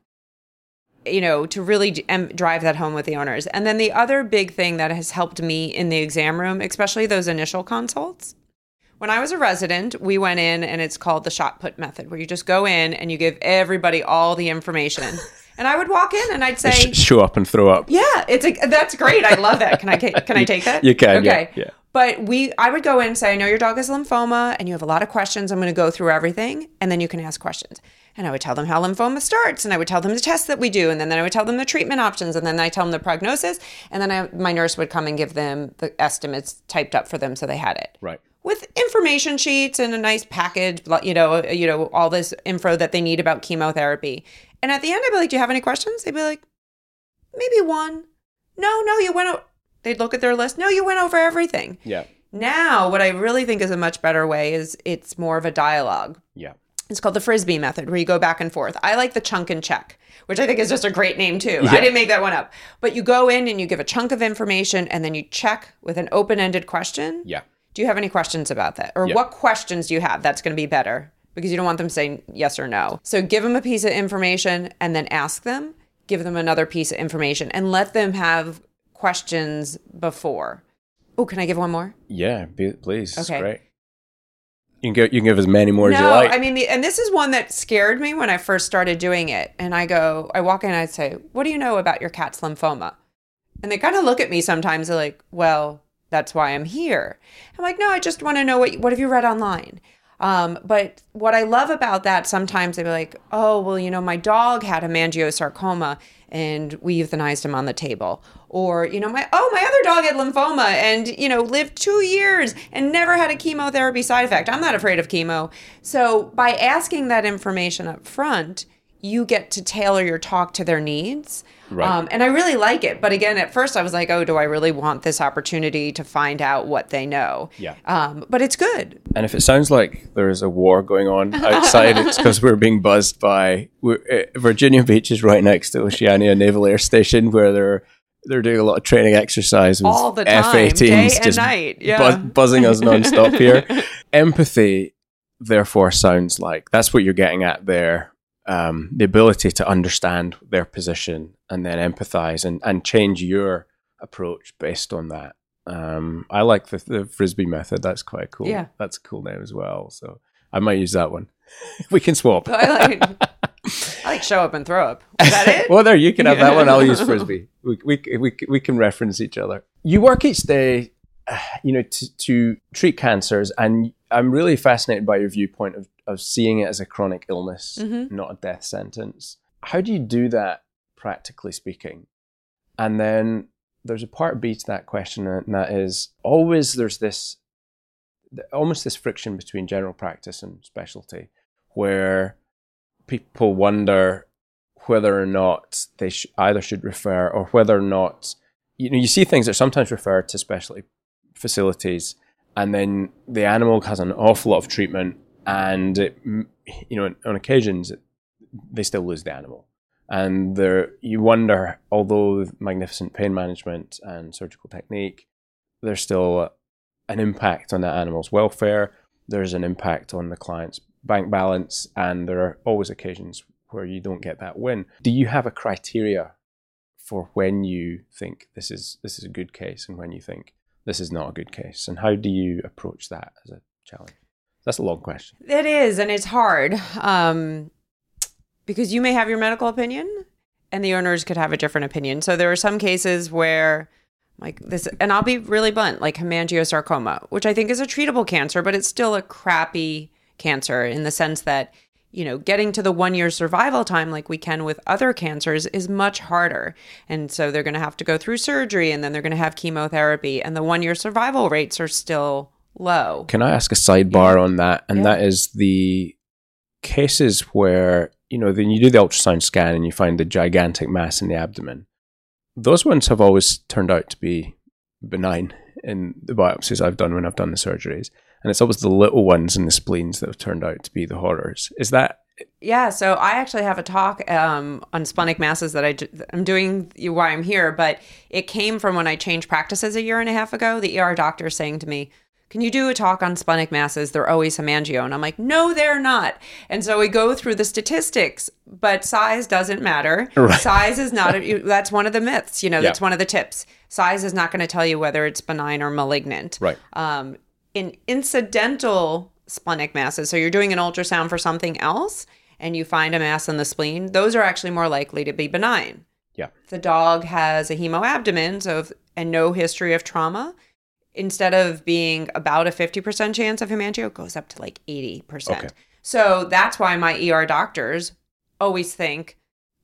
You know, to really drive that home with the owners. And then the other big thing that has helped me in the exam room, especially those initial consults, when I was a resident, we went in and it's called the shot put method, where you just go in and you give everybody all the information. And I would walk in and I'd say, Sh- "Show up and throw up." Yeah, it's a, that's great. I love that. Can I can I take that? You can. Okay. Yeah, yeah. But we, I would go in and say, I know your dog has lymphoma, and you have a lot of questions. I'm going to go through everything, and then you can ask questions. And I would tell them how lymphoma starts, and I would tell them the tests that we do, and then, then I would tell them the treatment options, and then I tell them the prognosis, and then I, my nurse would come and give them the estimates typed up for them so they had it. Right with information sheets and a nice package, you know, you know, all this info that they need about chemotherapy. And at the end, I'd be like, "Do you have any questions?" They'd be like, "Maybe one." No, no, you went. O-. They'd look at their list. No, you went over everything. Yeah. Now, what I really think is a much better way is it's more of a dialogue. Yeah. It's called the frisbee method, where you go back and forth. I like the chunk and check, which I think is just a great name too. Yeah. I didn't make that one up, but you go in and you give a chunk of information, and then you check with an open-ended question. Yeah do you have any questions about that? Or what questions do you have? That's going to be better because you don't want them saying yes or no. So give them a piece of information and then ask them, give them another piece of information and let them have questions before. Oh, can I give one more? Yeah, please. Okay. Great. You can, give, you can give as many more no, as you like. I mean, the, and this is one that scared me when I first started doing it. And I go, I walk in and I say, What do you know about your cat's lymphoma? And they kind of look at me sometimes, they're like, Well, that's why I'm here. I'm like, no, I just want to know what what have you read online. Um, but what I love about that, sometimes they'd be like, oh, well, you know, my dog had a hemangiosarcoma and we euthanized him on the table. Or, you know, my, oh, my other dog had lymphoma and, you know, lived two years and never had a chemotherapy side effect. I'm not afraid of chemo. So by asking that information up front, you get to tailor your talk to their needs. Right. Um, and I really like it. But again, at first I was like, oh, do I really want this opportunity to find out what they know? Yeah. Um, but it's good. And if it sounds like there is a war going on outside, it's because we're being buzzed by uh, Virginia Beach is right next to Oceana Naval Air Station where they're they're doing a lot of training exercise with all the time, F-18s day and night, yeah. buzzing us nonstop here. Empathy, therefore, sounds like that's what you're getting at there um, the ability to understand their position and then empathize and, and change your approach based on that. Um, I like the, the frisbee method. That's quite cool. Yeah, that's a cool name as well. So I might use that one. we can swap. I like, I like show up and throw up. Is that it? well, there you can have that one. I'll use frisbee. We, we we we can reference each other. You work each day, you know, to to treat cancers, and I'm really fascinated by your viewpoint of of seeing it as a chronic illness, mm-hmm. not a death sentence. How do you do that, practically speaking? And then there's a part B to that question, and that is always there's this almost this friction between general practice and specialty, where people wonder whether or not they sh- either should refer or whether or not you know you see things that sometimes refer to specialty facilities and then the animal has an awful lot of treatment and it, you know on occasions they still lose the animal. And there you wonder although magnificent pain management and surgical technique there's still an impact on that animal's welfare. There's an impact on the client's bank balance. And there are always occasions where you don't get that win. Do you have a criteria for when you think this is this is a good case and when you think this is not a good case? And how do you approach that as a challenge that's a long question. It is, and it's hard um, because you may have your medical opinion, and the owners could have a different opinion. So there are some cases where like this and I'll be really blunt, like hemangiosarcoma, which I think is a treatable cancer, but it's still a crappy cancer in the sense that you know, getting to the one year survival time like we can with other cancers is much harder. And so they're going to have to go through surgery and then they're going to have chemotherapy, and the one year survival rates are still low. Can I ask a sidebar yeah. on that? And yeah. that is the cases where, you know, then you do the ultrasound scan and you find the gigantic mass in the abdomen. Those ones have always turned out to be benign in the biopsies I've done when I've done the surgeries and it's always the little ones in the spleens that have turned out to be the horrors. Is that? Yeah, so I actually have a talk um, on splenic masses that I, I'm doing why I'm here, but it came from when I changed practices a year and a half ago. The ER doctor saying to me, can you do a talk on splenic masses? They're always hemangio. And I'm like, no, they're not. And so we go through the statistics, but size doesn't matter. Right. Size is not, a, that's one of the myths, you know, that's one of the tips. Size is not going to tell you whether it's benign or malignant. Right. Um, in incidental splenic masses, so you're doing an ultrasound for something else and you find a mass in the spleen, those are actually more likely to be benign. Yeah. The dog has a hemoabdomen so if, and no history of trauma, instead of being about a 50% chance of hemangio, it goes up to like 80%. Okay. So that's why my ER doctors always think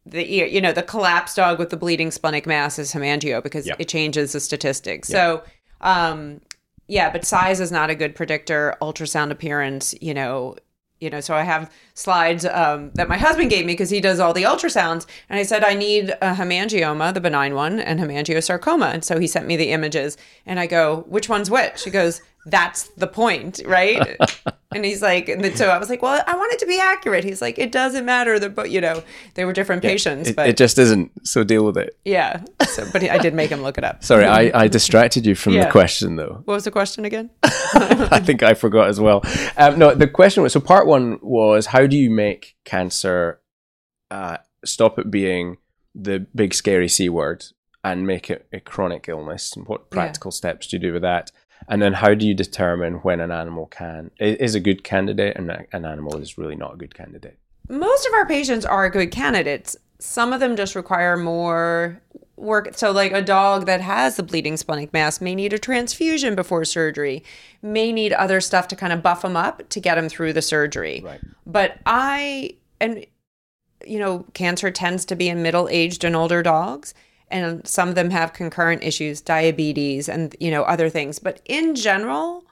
the you know the collapsed dog with the bleeding splenic mass is hemangio because yep. it changes the statistics. Yep. So um, yeah, but size is not a good predictor. Ultrasound appearance, you know, you know, so I have slides um, that my husband gave me because he does all the ultrasounds. And I said, I need a hemangioma, the benign one, and hemangiosarcoma. And so he sent me the images. And I go, which one's which? He goes, that's the point, right? and he's like, and so I was like, well, I want it to be accurate. He's like, it doesn't matter. The but you know, they were different yeah, patients, it, but it just isn't. So deal with it. Yeah. So, but I did make him look it up. Sorry, I, I distracted you from yeah. the question though. What was the question again? I think I forgot as well. Um, no, the question was so part one was how do you make cancer uh, stop it being the big scary c word and make it a chronic illness and what practical yeah. steps do you do with that and then how do you determine when an animal can is a good candidate and an animal is really not a good candidate? Most of our patients are good candidates. Some of them just require more work. So, like a dog that has a bleeding splenic mass may need a transfusion before surgery, may need other stuff to kind of buff them up to get them through the surgery. Right. But I, and you know, cancer tends to be in middle aged and older dogs and some of them have concurrent issues, diabetes and you know other things. But in general,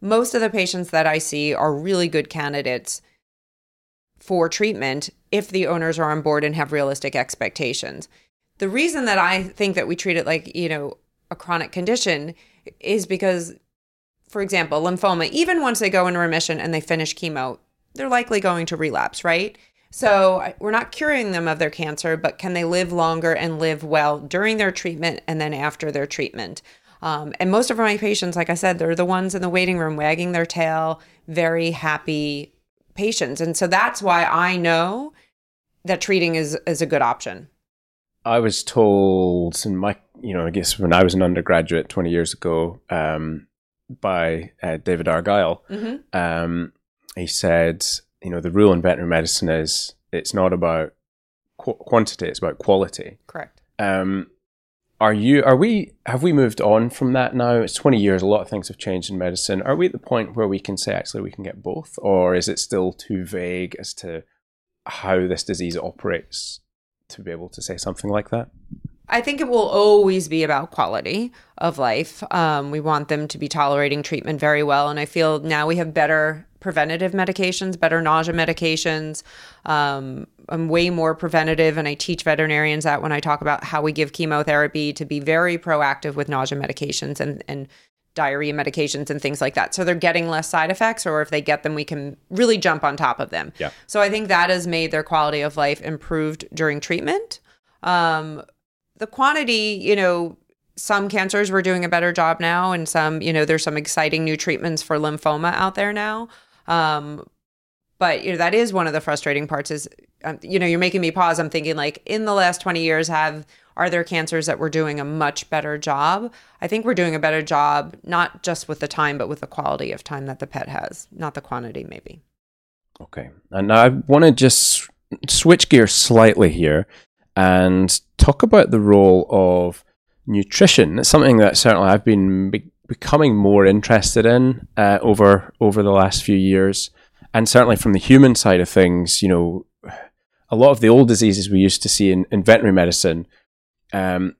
most of the patients that I see are really good candidates for treatment if the owners are on board and have realistic expectations. The reason that I think that we treat it like, you know, a chronic condition is because for example, lymphoma, even once they go in remission and they finish chemo, they're likely going to relapse, right? So we're not curing them of their cancer, but can they live longer and live well during their treatment and then after their treatment? Um, and most of my patients, like I said, they're the ones in the waiting room wagging their tail, very happy patients. And so that's why I know that treating is, is a good option. I was told in my, you know, I guess when I was an undergraduate 20 years ago um, by uh, David Argyle, mm-hmm. um, he said, you know the rule in veterinary medicine is it's not about qu- quantity; it's about quality. Correct. Um, are you? Are we? Have we moved on from that now? It's twenty years. A lot of things have changed in medicine. Are we at the point where we can say actually we can get both, or is it still too vague as to how this disease operates to be able to say something like that? I think it will always be about quality of life. Um, we want them to be tolerating treatment very well. And I feel now we have better preventative medications, better nausea medications. Um, I'm way more preventative, and I teach veterinarians that when I talk about how we give chemotherapy to be very proactive with nausea medications and, and diarrhea medications and things like that. So they're getting less side effects, or if they get them, we can really jump on top of them. Yeah. So I think that has made their quality of life improved during treatment. Um, the quantity, you know, some cancers we're doing a better job now, and some, you know, there's some exciting new treatments for lymphoma out there now. Um, but you know that is one of the frustrating parts. Is um, you know you're making me pause. I'm thinking like in the last 20 years, have are there cancers that we're doing a much better job? I think we're doing a better job, not just with the time, but with the quality of time that the pet has, not the quantity, maybe. Okay, and I want to just switch gears slightly here and talk about the role of nutrition. It's something that certainly I've been be- becoming more interested in uh, over over the last few years, and certainly from the human side of things, you know, a lot of the old diseases we used to see in, in veterinary medicine, um,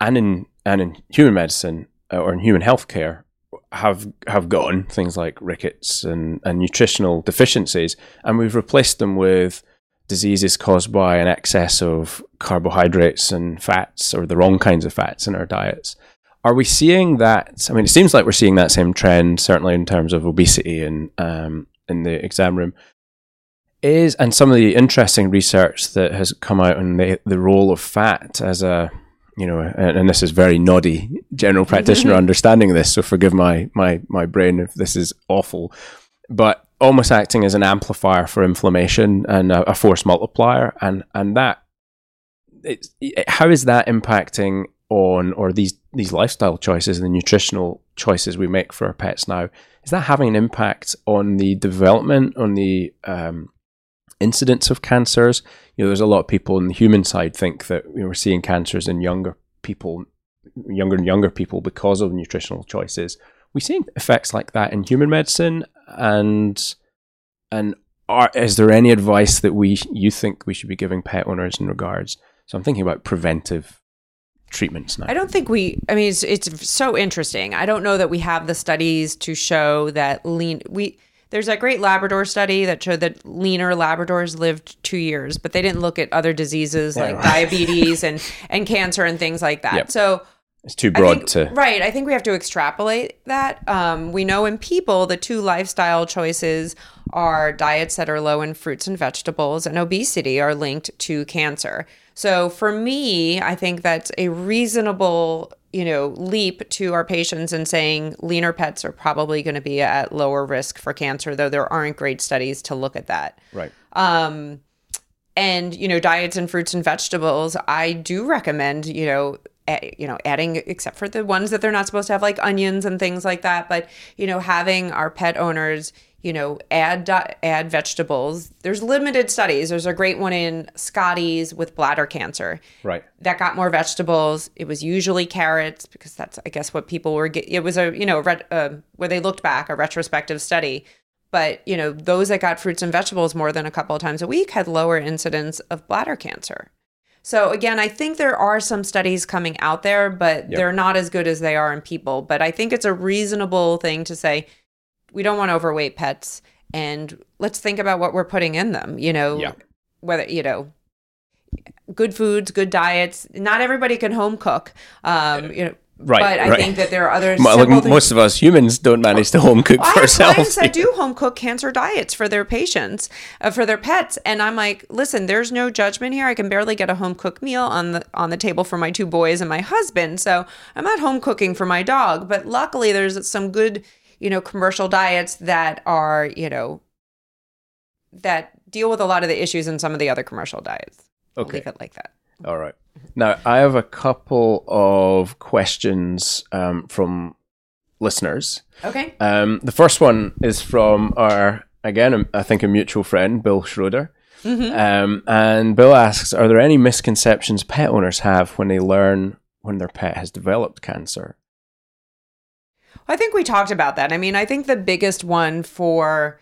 and in and in human medicine uh, or in human healthcare have have gone things like rickets and, and nutritional deficiencies, and we've replaced them with diseases caused by an excess of carbohydrates and fats or the wrong kinds of fats in our diets. Are we seeing that? I mean, it seems like we're seeing that same trend, certainly in terms of obesity and um, in the exam room. Is and some of the interesting research that has come out on the the role of fat as a you know, and, and this is very noddy general practitioner understanding this. So forgive my my my brain if this is awful, but almost acting as an amplifier for inflammation and a, a force multiplier, and and that it, how is that impacting on or these these lifestyle choices and the nutritional choices we make for our pets now? Is that having an impact on the development, on the um, incidence of cancers? You know, there's a lot of people on the human side think that you know, we're seeing cancers in younger people, younger and younger people because of nutritional choices. We seeing effects like that in human medicine, and and are, is there any advice that we you think we should be giving pet owners in regards? So I'm thinking about preventive treatments now. I don't think we. I mean, it's it's so interesting. I don't know that we have the studies to show that lean. We there's that great Labrador study that showed that leaner Labradors lived two years, but they didn't look at other diseases like right. diabetes and and cancer and things like that. Yep. So it's too broad think, to right. I think we have to extrapolate that. Um, we know in people the two lifestyle choices are diets that are low in fruits and vegetables, and obesity are linked to cancer. So for me, I think that's a reasonable you know leap to our patients and saying leaner pets are probably going to be at lower risk for cancer, though there aren't great studies to look at that. Right. Um, and you know diets and fruits and vegetables, I do recommend you know you know, adding, except for the ones that they're not supposed to have, like onions and things like that. But you know, having our pet owners, you know, add add vegetables. There's limited studies. There's a great one in Scotties with bladder cancer. Right. That got more vegetables. It was usually carrots because that's, I guess, what people were. Get, it was a you know, uh, where they looked back, a retrospective study. But you know, those that got fruits and vegetables more than a couple of times a week had lower incidence of bladder cancer. So again, I think there are some studies coming out there, but yep. they're not as good as they are in people. But I think it's a reasonable thing to say we don't want overweight pets and let's think about what we're putting in them, you know, yep. whether, you know, good foods, good diets. Not everybody can home cook. Um, you know, Right, but I right. think that there are other. Like most of us humans don't manage to home cook well, for ourselves. clients that do home cook cancer diets for their patients, uh, for their pets, and I'm like, listen, there's no judgment here. I can barely get a home cooked meal on the on the table for my two boys and my husband, so I'm not home cooking for my dog. But luckily, there's some good, you know, commercial diets that are, you know, that deal with a lot of the issues in some of the other commercial diets. Okay, I'll leave it like that. All right. Now, I have a couple of questions um, from listeners. Okay. Um, the first one is from our, again, I think a mutual friend, Bill Schroeder. Mm-hmm. Um, and Bill asks Are there any misconceptions pet owners have when they learn when their pet has developed cancer? I think we talked about that. I mean, I think the biggest one for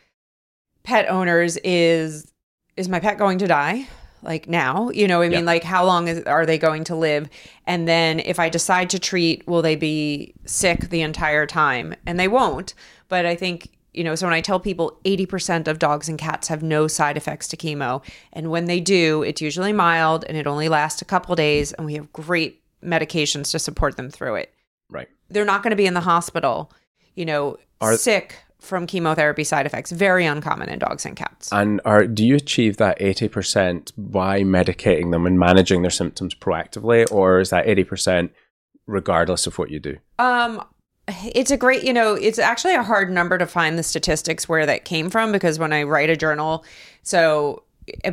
pet owners is is my pet going to die? like now you know i mean yeah. like how long is, are they going to live and then if i decide to treat will they be sick the entire time and they won't but i think you know so when i tell people 80% of dogs and cats have no side effects to chemo and when they do it's usually mild and it only lasts a couple days and we have great medications to support them through it they're not going to be in the hospital you know are, sick from chemotherapy side effects. Very uncommon in dogs and cats. And are do you achieve that eighty percent by medicating them and managing their symptoms proactively, or is that eighty percent regardless of what you do? Um, it's a great, you know, it's actually a hard number to find the statistics where that came from because when I write a journal, so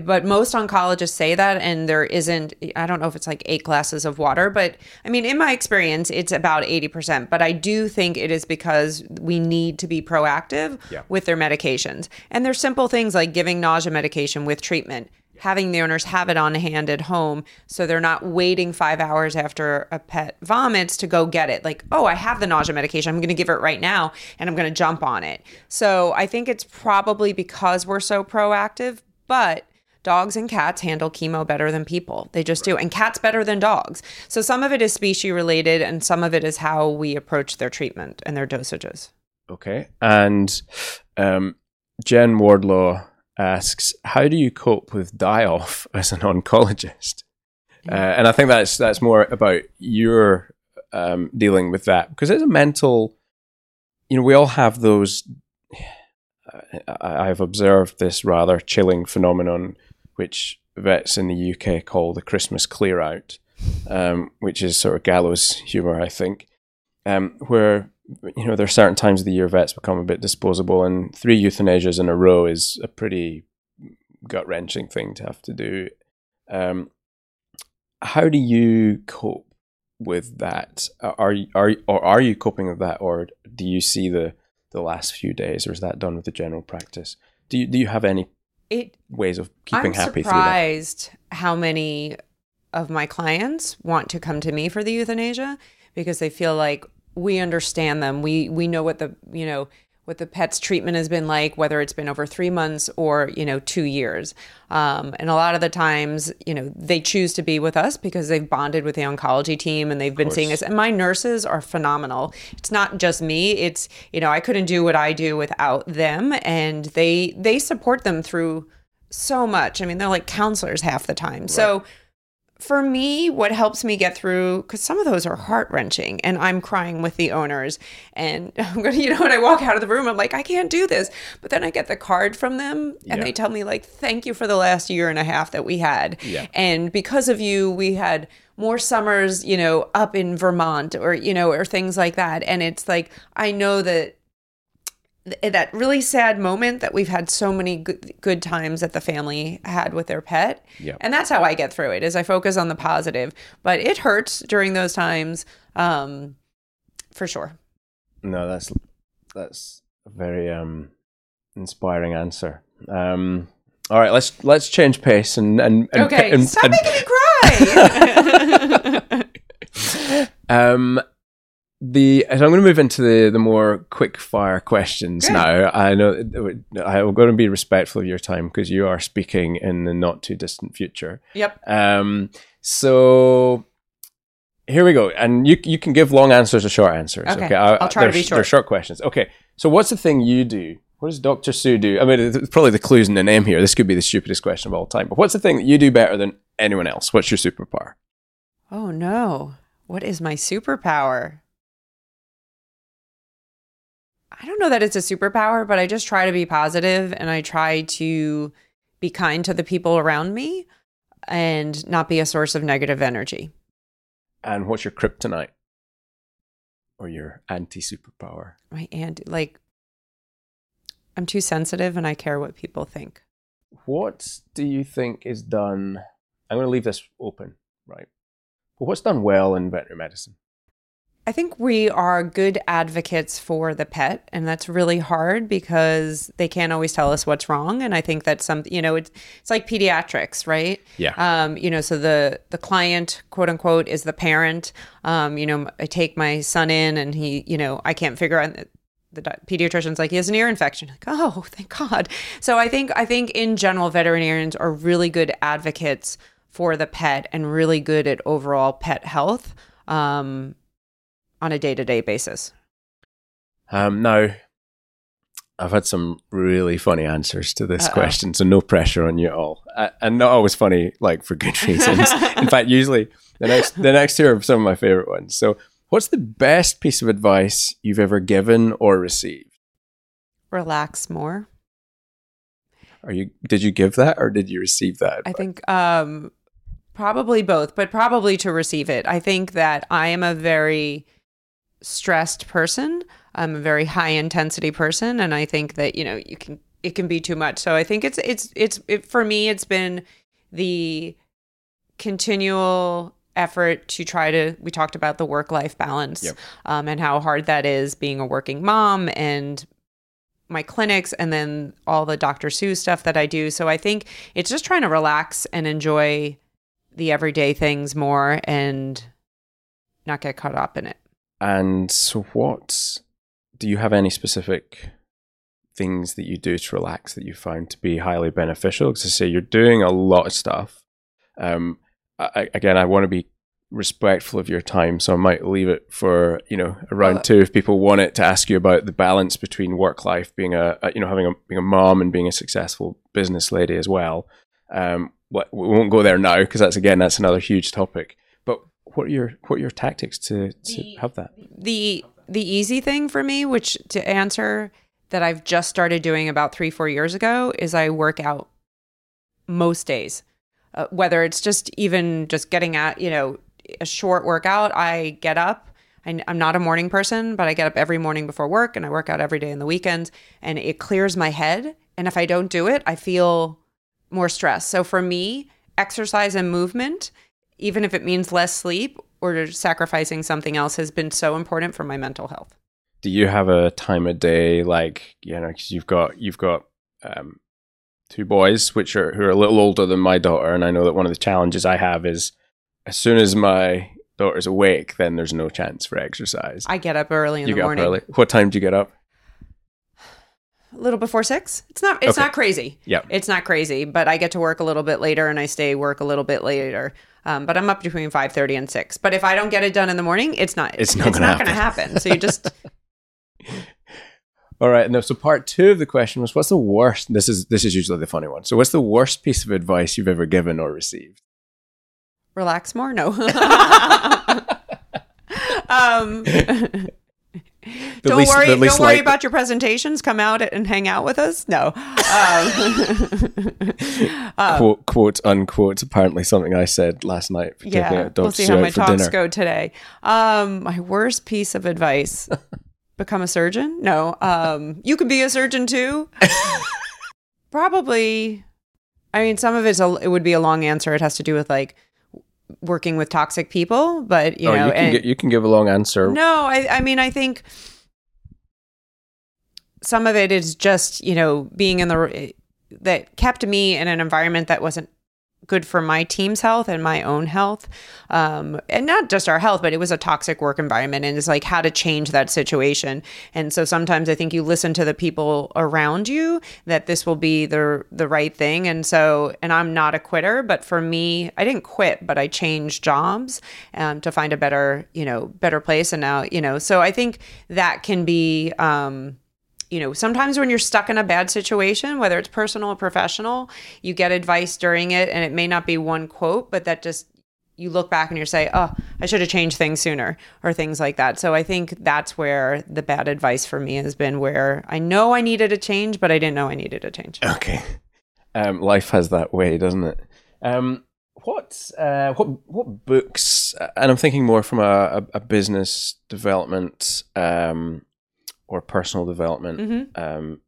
but most oncologists say that and there isn't i don't know if it's like eight glasses of water but i mean in my experience it's about 80% but i do think it is because we need to be proactive yeah. with their medications and there's simple things like giving nausea medication with treatment having the owners have it on hand at home so they're not waiting five hours after a pet vomits to go get it. Like, oh, I have the nausea medication. I'm going to give it right now and I'm going to jump on it. So I think it's probably because we're so proactive, but dogs and cats handle chemo better than people. They just do. And cats better than dogs. So some of it is species related and some of it is how we approach their treatment and their dosages. Okay. And um, Jen Wardlaw asks, "How do you cope with die off as an oncologist?" Uh, and I think that's that's more about your um, dealing with that because it's a mental. You know, we all have those. I've observed this rather chilling phenomenon, which vets in the UK call the Christmas clear out, um, which is sort of gallows humor, I think, um, where you know, there are certain times of the year vets become a bit disposable, and three euthanasias in a row is a pretty gut wrenching thing to have to do. Um, how do you cope with that? Are you, are or are you coping with that, or do you see the the last few days, or is that done with the general practice? Do you do you have any it, ways of keeping I'm happy? Surprised how many of my clients want to come to me for the euthanasia because they feel like we understand them. We we know what the you know what the pet's treatment has been like, whether it's been over three months or you know two years. Um, and a lot of the times, you know, they choose to be with us because they've bonded with the oncology team and they've been seeing us. And my nurses are phenomenal. It's not just me. It's you know I couldn't do what I do without them, and they they support them through so much. I mean, they're like counselors half the time. Right. So for me, what helps me get through, because some of those are heart wrenching and I'm crying with the owners. And I'm going to, you know, when I walk out of the room, I'm like, I can't do this. But then I get the card from them and yeah. they tell me, like, thank you for the last year and a half that we had. Yeah. And because of you, we had more summers, you know, up in Vermont or, you know, or things like that. And it's like, I know that that really sad moment that we've had so many good, good times that the family had with their pet. Yep. And that's how I get through it is I focus on the positive, but it hurts during those times um, for sure. No, that's that's a very um, inspiring answer. Um, all right, let's let's change pace and and, and okay, and, stop and, making me cry. um, the so I'm going to move into the the more quick fire questions Good. now. I know I'm going to be respectful of your time because you are speaking in the not too distant future. Yep. Um. So here we go, and you you can give long answers or short answers. Okay. okay? I, will try to be short. They're short questions. Okay. So what's the thing you do? What does Dr. Sue do? I mean, probably the clues in the name here. This could be the stupidest question of all time. But what's the thing that you do better than anyone else? What's your superpower? Oh no. What is my superpower? I don't know that it's a superpower, but I just try to be positive and I try to be kind to the people around me and not be a source of negative energy. And what's your kryptonite or your anti superpower? My anti, like, I'm too sensitive and I care what people think. What do you think is done? I'm going to leave this open, right? But what's done well in veterinary medicine? I think we are good advocates for the pet, and that's really hard because they can't always tell us what's wrong. And I think that's some, you know, it's it's like pediatrics, right? Yeah. Um, you know, so the the client, quote unquote, is the parent. Um, you know, I take my son in, and he, you know, I can't figure out. The pediatrician's like he has an ear infection. Like, oh, thank God. So I think I think in general, veterinarians are really good advocates for the pet and really good at overall pet health. Um, on a day to day basis? Um, no. I've had some really funny answers to this Uh-oh. question, so no pressure on you at all, uh, and not always funny, like for good reasons. In fact, usually the next the next two are some of my favorite ones. So, what's the best piece of advice you've ever given or received? Relax more. Are you? Did you give that, or did you receive that? Advice? I think um, probably both, but probably to receive it. I think that I am a very stressed person. I'm a very high intensity person, and I think that you know you can it can be too much. So I think it's it's it's it, for me. It's been the continual effort to try to we talked about the work life balance yep. um, and how hard that is being a working mom and my clinics and then all the Dr. Sue stuff that I do. So I think it's just trying to relax and enjoy the everyday things more and not get caught up in it. And so, what do you have any specific things that you do to relax that you find to be highly beneficial? Because I say you're doing a lot of stuff. Um, I, again, I want to be respectful of your time, so I might leave it for you know around round two if people want it to ask you about the balance between work life, being a, a you know having a being a mom and being a successful business lady as well. Um, we won't go there now because that's again that's another huge topic. What are your what are your tactics to to The- have that? The the easy thing for me, which to answer that I've just started doing about three four years ago, is I work out most days. Uh, whether it's just even just getting at you know a short workout, I get up. I, I'm not a morning person, but I get up every morning before work and I work out every day in the weekends, and it clears my head. And if I don't do it, I feel more stress. So for me, exercise and movement, even if it means less sleep or sacrificing something else, has been so important for my mental health. Do you have a time of day like you know? Cause you've got you've got um, two boys which are who are a little older than my daughter, and I know that one of the challenges I have is as soon as my daughter's awake, then there's no chance for exercise. I get up early in you the get morning, up early. What time do you get up? a little before six. It's not. It's Okay. not crazy. Yeah. It's not crazy, but I get to work a little bit later and I stay work a little bit later. Um, but I'm up between five thirty and six. But if I don't get it done in the morning, it's not. It's not gonna gonna happen. So you just All right. No. So part two of the question was, what's the worst? This is this is usually the funny one. So, what's the worst piece of advice you've ever given or received? relax more. No. um, The don't least- worry. Don't worry like- about your presentations. Come out and hang out with us. No. Um, quote quote unquote. Apparently, something I said last night yeah, we'll see how my talks dinner. go today. Um, my worst piece of advice: become a surgeon. No, um, you can be a surgeon too. Probably. I mean, some of it's a, it would be a long answer. It has to do with like working with toxic people, but you oh, know, you can and- get, you can give a long answer. no, I, I mean, I think some of it is just, you know, being in the, that kept me in an environment that wasn't good for my team's health and my own health. Um, and not just our health, but it was a toxic work environment and it's like how to change that situation. And so sometimes I think you listen to the people around you that this will be the, the right thing. And so, and I'm not a quitter, but for me, I didn't quit, but I changed jobs um, to find a better, you know, better place. And now, you know, so I think that can be, um, you know, sometimes when you're stuck in a bad situation, whether it's personal or professional, you get advice during it and it may not be one quote, but that just you look back and you say, "Oh, I should have changed things sooner," or things like that. So I think that's where the bad advice for me has been where I know I needed a change, but I didn't know I needed a change. Okay. Um, life has that way, doesn't it? Um, what uh, what what books? And I'm thinking more from a, a, a business development um, or personal development hmm um,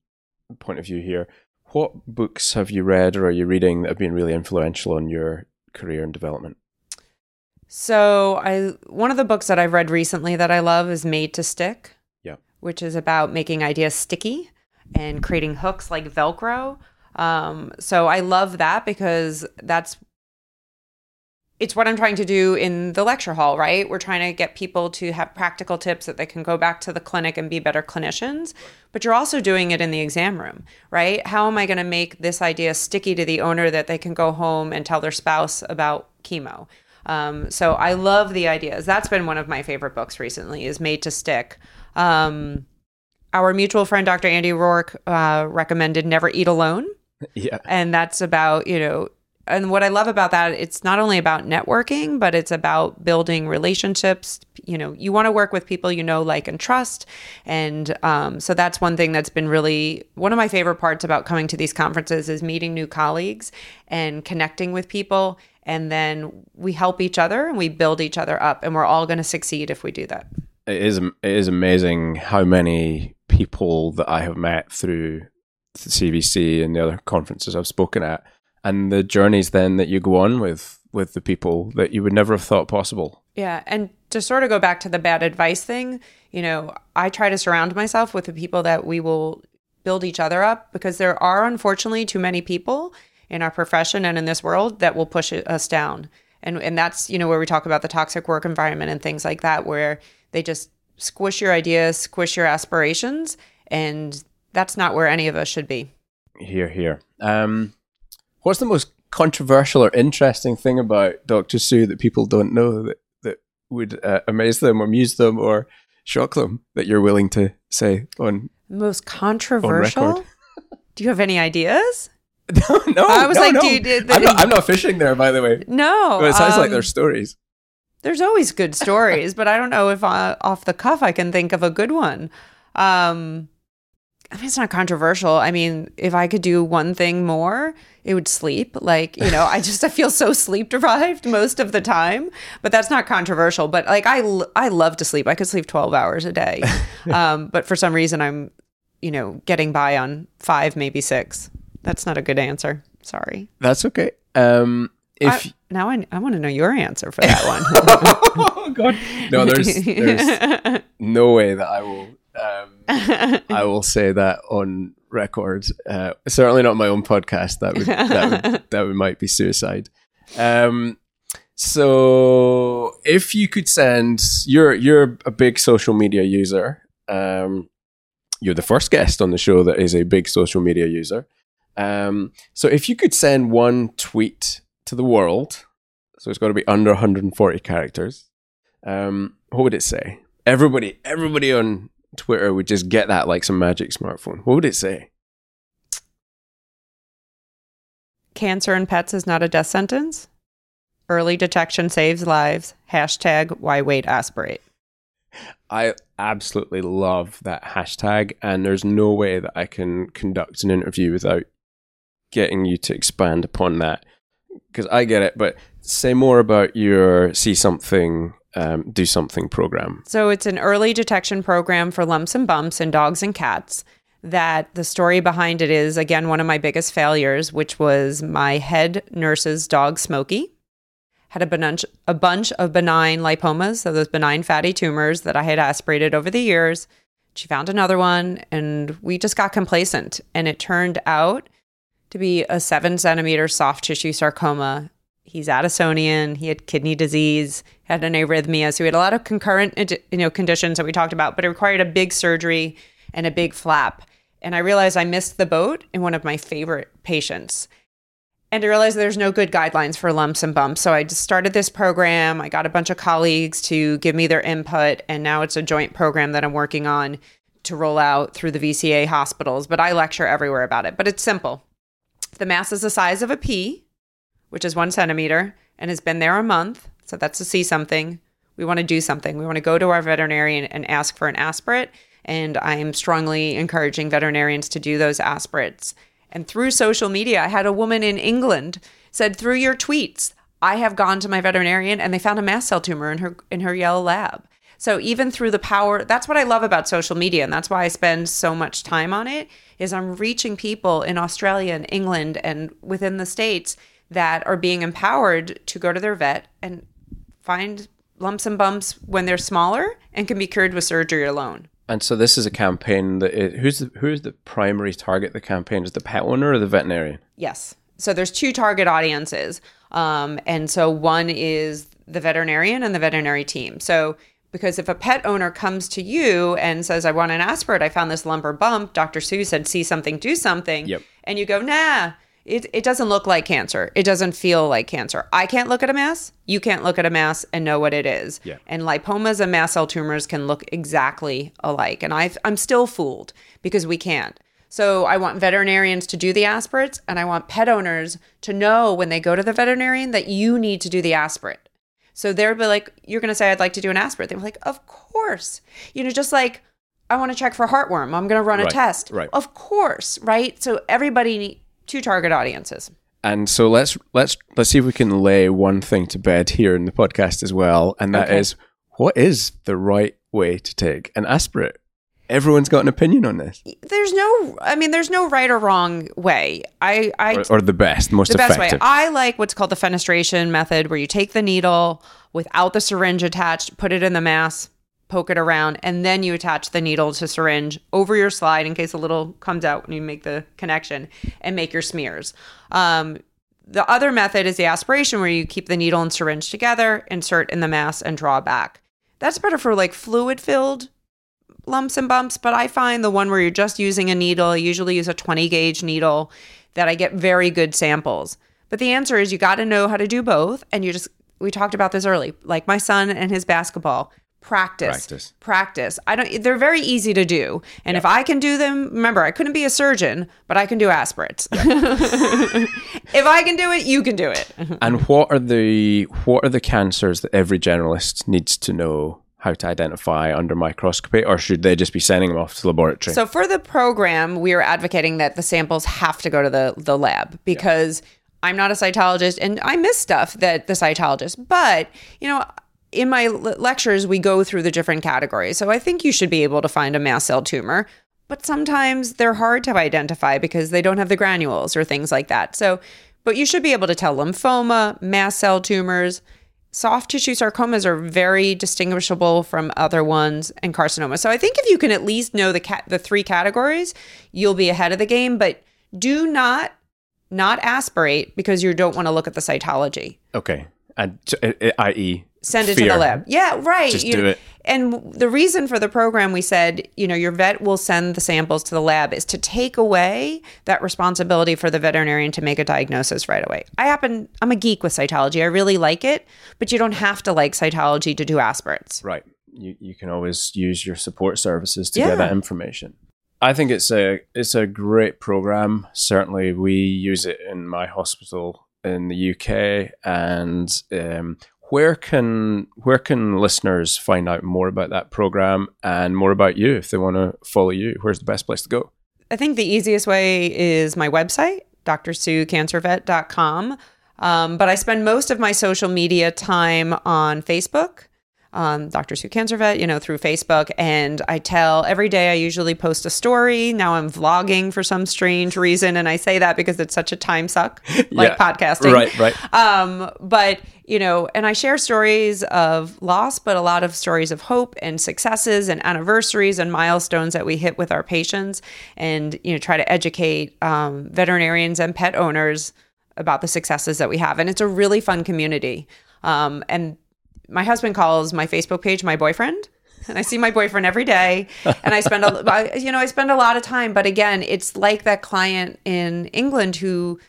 point of view here. What books have you read or are you reading that have been really influential on your career and development? So I one of the books that I've read recently that I love is Made to Stick. Yeah. Which is about making ideas sticky and creating hooks like Velcro. Um, so I love that because that's it's what I'm trying to do in the lecture hall, right? We're trying to get people to have practical tips that they can go back to the clinic and be better clinicians. But you're also doing it in the exam room, right? How am I going to make this idea sticky to the owner that they can go home and tell their spouse about chemo? Um, so I love the ideas. That's been one of my favorite books recently. Is Made to Stick. Um, our mutual friend Dr. Andy Roark uh, recommended Never Eat Alone Yeah. and that's about you know and what i love about that it's not only about networking but it's about building relationships. You know you want to work with people you know like and trust. And um, so that's one thing that's been really one of my favorite parts about coming to these conferences is meeting new colleagues and connecting with people. And then we help each other and we build each other up and we're all going to succeed if we do that. It is it is amazing how many people that I have met through CVC and the other conferences I've spoken at, and the journeys then that you go on with with the people that you would never have thought possible. Yeah. And to sort of go back to the bad advice thing, you know, I try to surround myself with the people that we will build each other up because there are unfortunately too many people in our profession and in this world that will push us down. And and that's, you know, where we talk about the toxic work environment and things like that where they just squish your ideas, squish your aspirations, and that's not where any of us should be. Here, here. Um, what's the most controversial or interesting thing about Dr. Sue that people don't know that, that would uh, amaze them, or amuse them, or shock them that you're willing to say on most controversial? Do you have any ideas? no, no. I was no, like, no. dude, it- I'm, not, I'm not fishing there, by the way. No. But it sounds like um, there's stories. there's always good stories, but I don't know if uh, off the cuff I can think of a good one. Um, I mean, it's not controversial. I mean, if I could do one thing more, it would sleep. Like, you know, I just I feel so sleep deprived most of the time, but that's not controversial. But like, I I love to sleep. I could sleep twelve hours a day, um, but for some reason, I'm, you know, getting by on five, maybe six. That's not a good answer. Sorry. That's okay. Um, if I, now I, I want to know your answer for that one. oh god, no, there's there's no way that I will um, I will say that on record. Uh, certainly not my own podcast. That would that would, that would might be suicide. Um, so if you could send, you're you're a big social media user. Um, you're the first guest on the show that is a big social media user. Um, so if you could send one tweet to the world, so it's got to be under 140 characters. Um, what would it say? Everybody, everybody on Twitter would just get that like some magic smartphone. What would it say? Cancer in pets is not a death sentence. Early detection saves lives. Hashtag why wait aspirate. I absolutely love that hashtag, and there's no way that I can conduct an interview without getting you to expand upon that because I get it. But say more about your see something, um, do something program. So it's an early detection program for lumps and bumps in dogs and cats. That the story behind it is again one of my biggest failures, which was my head nurse's dog Smokey had a bunch, a bunch of benign lipomas, so those benign fatty tumors that I had aspirated over the years. She found another one, and we just got complacent. And it turned out to be a seven centimeter soft tissue sarcoma. He's Addisonian. He had kidney disease, had an arrhythmia, so he had a lot of concurrent, uh, you know, conditions that we talked about. But it required a big surgery and a big flap. And I realized I missed the boat in one of my favorite patients and I realized there's no good guidelines for lumps and bumps. So I just started this program. I got a bunch of colleagues to give me their input, and now it's a joint program that I'm working on to roll out through the VCA hospitals. But I lecture everywhere about it. But it's simple. The mass is the size of a pea, which is one centimeter, and has been there a month. So that's to see something. We want to do something. We want to go to our veterinarian and ask for an aspirate. And I am strongly encouraging veterinarians to do those aspirates. And through social media, I had a woman in England said through your tweets, I have gone to my veterinarian and they found a mast cell tumor in her in her yellow lab. So even through the power, that's what I love about social media and that's why I spend so much time on it is I'm reaching people in Australia and England and within the states that are being empowered to go to their vet and find lumps and bumps when they're smaller and can be cured with surgery alone. And so this is a campaign that is, who's the, who's the primary target of the campaign? Is the pet owner or the veterinarian? Yes. So there's two target audiences. Um, and so one is the veterinarian and the veterinary team. So because if a pet owner comes to you and says, I want an aspirate, I found this lump or bump, Dr. Sue said, see something, do something. Yep. And you go, nah, it, it doesn't look like cancer. It doesn't feel like cancer. I can't look at a mass. You can't look at a mass and know what it is. Yeah. And lipomas and mast cell tumors can look exactly alike. And i I'm still fooled because we can't. So I want veterinarians to do the aspirates and I want pet owners to know when they go to the veterinarian that you need to do the aspirate. So they'll be like, you're going to say, I'd like to do an aspirate. They're like, of course. You know, just like, I want to check for heartworm. I'm going to run a test. right. Of course, right? So everybody need two target audiences. And so let's let's let's see if we can lay one thing to bed here in the podcast as well, and that is Okay. what is the right way to take an aspirate? Everyone's got an opinion on this, There's no, I mean, there's no right or wrong way. I, I, or, or the best, most the best way. I like what's called the fenestration method, where you take the needle without the syringe attached, put it in the mass, poke it around, and then you attach the needle to syringe over your slide in case a little comes out when you make the connection and make your smears. Um, the other method is the aspiration where you keep the needle and syringe together, insert in the mass, and draw back. That's better for like fluid filled lumps and bumps, but I find the one where you're just using a needle, I usually use a 20 gauge needle, that I get very good samples. But the answer is you got to know how to do both. And you just, we talked about this early, like my son and his basketball. Practice, Practice. practice. I don't. They're very easy to do, and if I can do them, remember, I couldn't be a surgeon, but I can do aspirates. if I can do it, you can do it. And what are the what are the cancers that every generalist needs to know how to identify under microscopy, or should they just be sending them off to the laboratory? So for the program, we are advocating that the samples have to go to the the lab because I'm not a cytologist and I miss stuff that the cytologist. But you know, in my l- lectures, we go through the different categories. So I think you should be able to find a mast cell tumor. But sometimes they're hard to identify because they don't have the granules or things like that. So, but you should be able to tell lymphoma, mast cell tumors, soft tissue sarcomas are very distinguishable from other ones and carcinoma. So I think if you can at least know the cat the three categories, you'll be ahead of the game, but do not not aspirate because you don't want to look at the cytology. okay, and i.e., Send it to the lab. Yeah, right. Just You- do it. And the reason for the program, we said, you know, your vet will send the samples to the lab is to take away that responsibility for the veterinarian to make a diagnosis right away. I happen, I'm a geek with cytology. I really like it, but you don't have to like cytology to do aspirates. Right. You you can always use your support services to Yeah. get that information. I think it's a it's a great program. Certainly, we use it in my hospital in the UK. And um, where can where can listeners find out more about that program and more about you if they want to follow you? Where's the best place to go? I think the easiest way is my website, drsuecancervet.com. Um, but I spend most of my social media time on Facebook, um, Dr. Sue Cancer Vet, you know, through Facebook. And I tell every day I usually post a story. Now I'm vlogging for some strange reason. And I say that because it's such a time suck, like Yeah. podcasting. Right, right. Um, but you know, and I share stories of loss, but a lot of stories of hope and successes and anniversaries and milestones that we hit with our patients, and you know, try to educate um, veterinarians and pet owners about the successes that we have. And it's a really fun community. Um, and my husband calls my Facebook page my boyfriend. And I see my boyfriend every day, and I spend a, you know, I spend a lot of time. But again, it's like that client in England who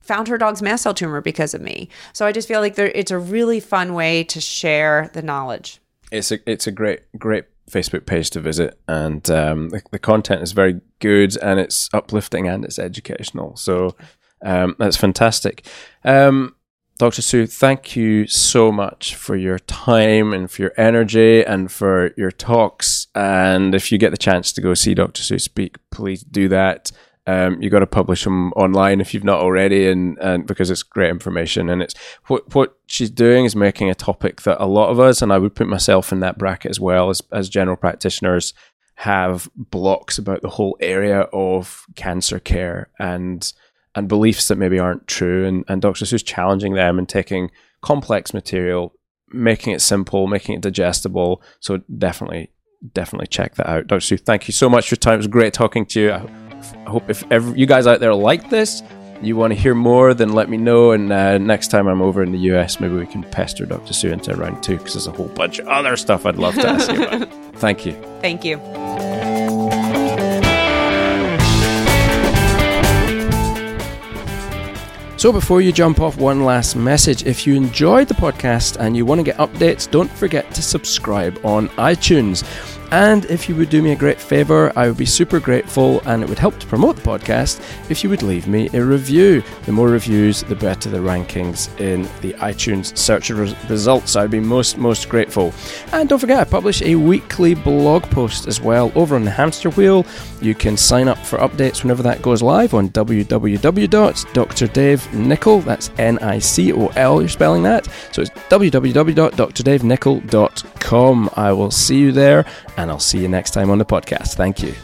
found her dog's mast cell tumor because of me. So I just feel like there, it's a really fun way to share the knowledge. it's a it's a great great Facebook page to visit, and um, the, the content is very good, and it's uplifting and it's educational. So um, that's fantastic. Um, Dr. Sue, thank you so much for your time and for your energy and for your talks. And if you get the chance to go see Dr. Sue speak, please do that. Um, you got to publish them online if you've not already, and, and because it's great information. And it's what what she's doing is making a topic that a lot of us, and I would put myself in that bracket as well as as general practitioners, have blocks about the whole area of cancer care and and beliefs that maybe aren't true. And and Dr. Sue's challenging them and taking complex material, making it simple, making it digestible. So definitely definitely check that out. Dr. Sue, thank you so much for your time. It was great talking to you. I, I hope if you guys out there like this, you want to hear more, then let me know. And uh, next time I'm over in the US, maybe we can pester Dr. Sue into round two because there's a whole bunch of other stuff I'd love to ask you about. Thank you. Thank you. So, before you jump off, one last message. If you enjoyed the podcast and you want to get updates, don't forget to subscribe on iTunes. And if you would do me a great favor, I would be super grateful and it would help to promote the podcast if you would leave me a review. The more reviews, the better the rankings in the iTunes search res- results. I'd be most, most grateful. And don't forget, I publish a weekly blog post as well over on the hamster wheel. You can sign up for updates whenever that goes live on www.drdavenicol, that's N I C O L, you're spelling that. So it's www.drdavenicol.com. I will see you there and I'll see you next time on the podcast. Thank you.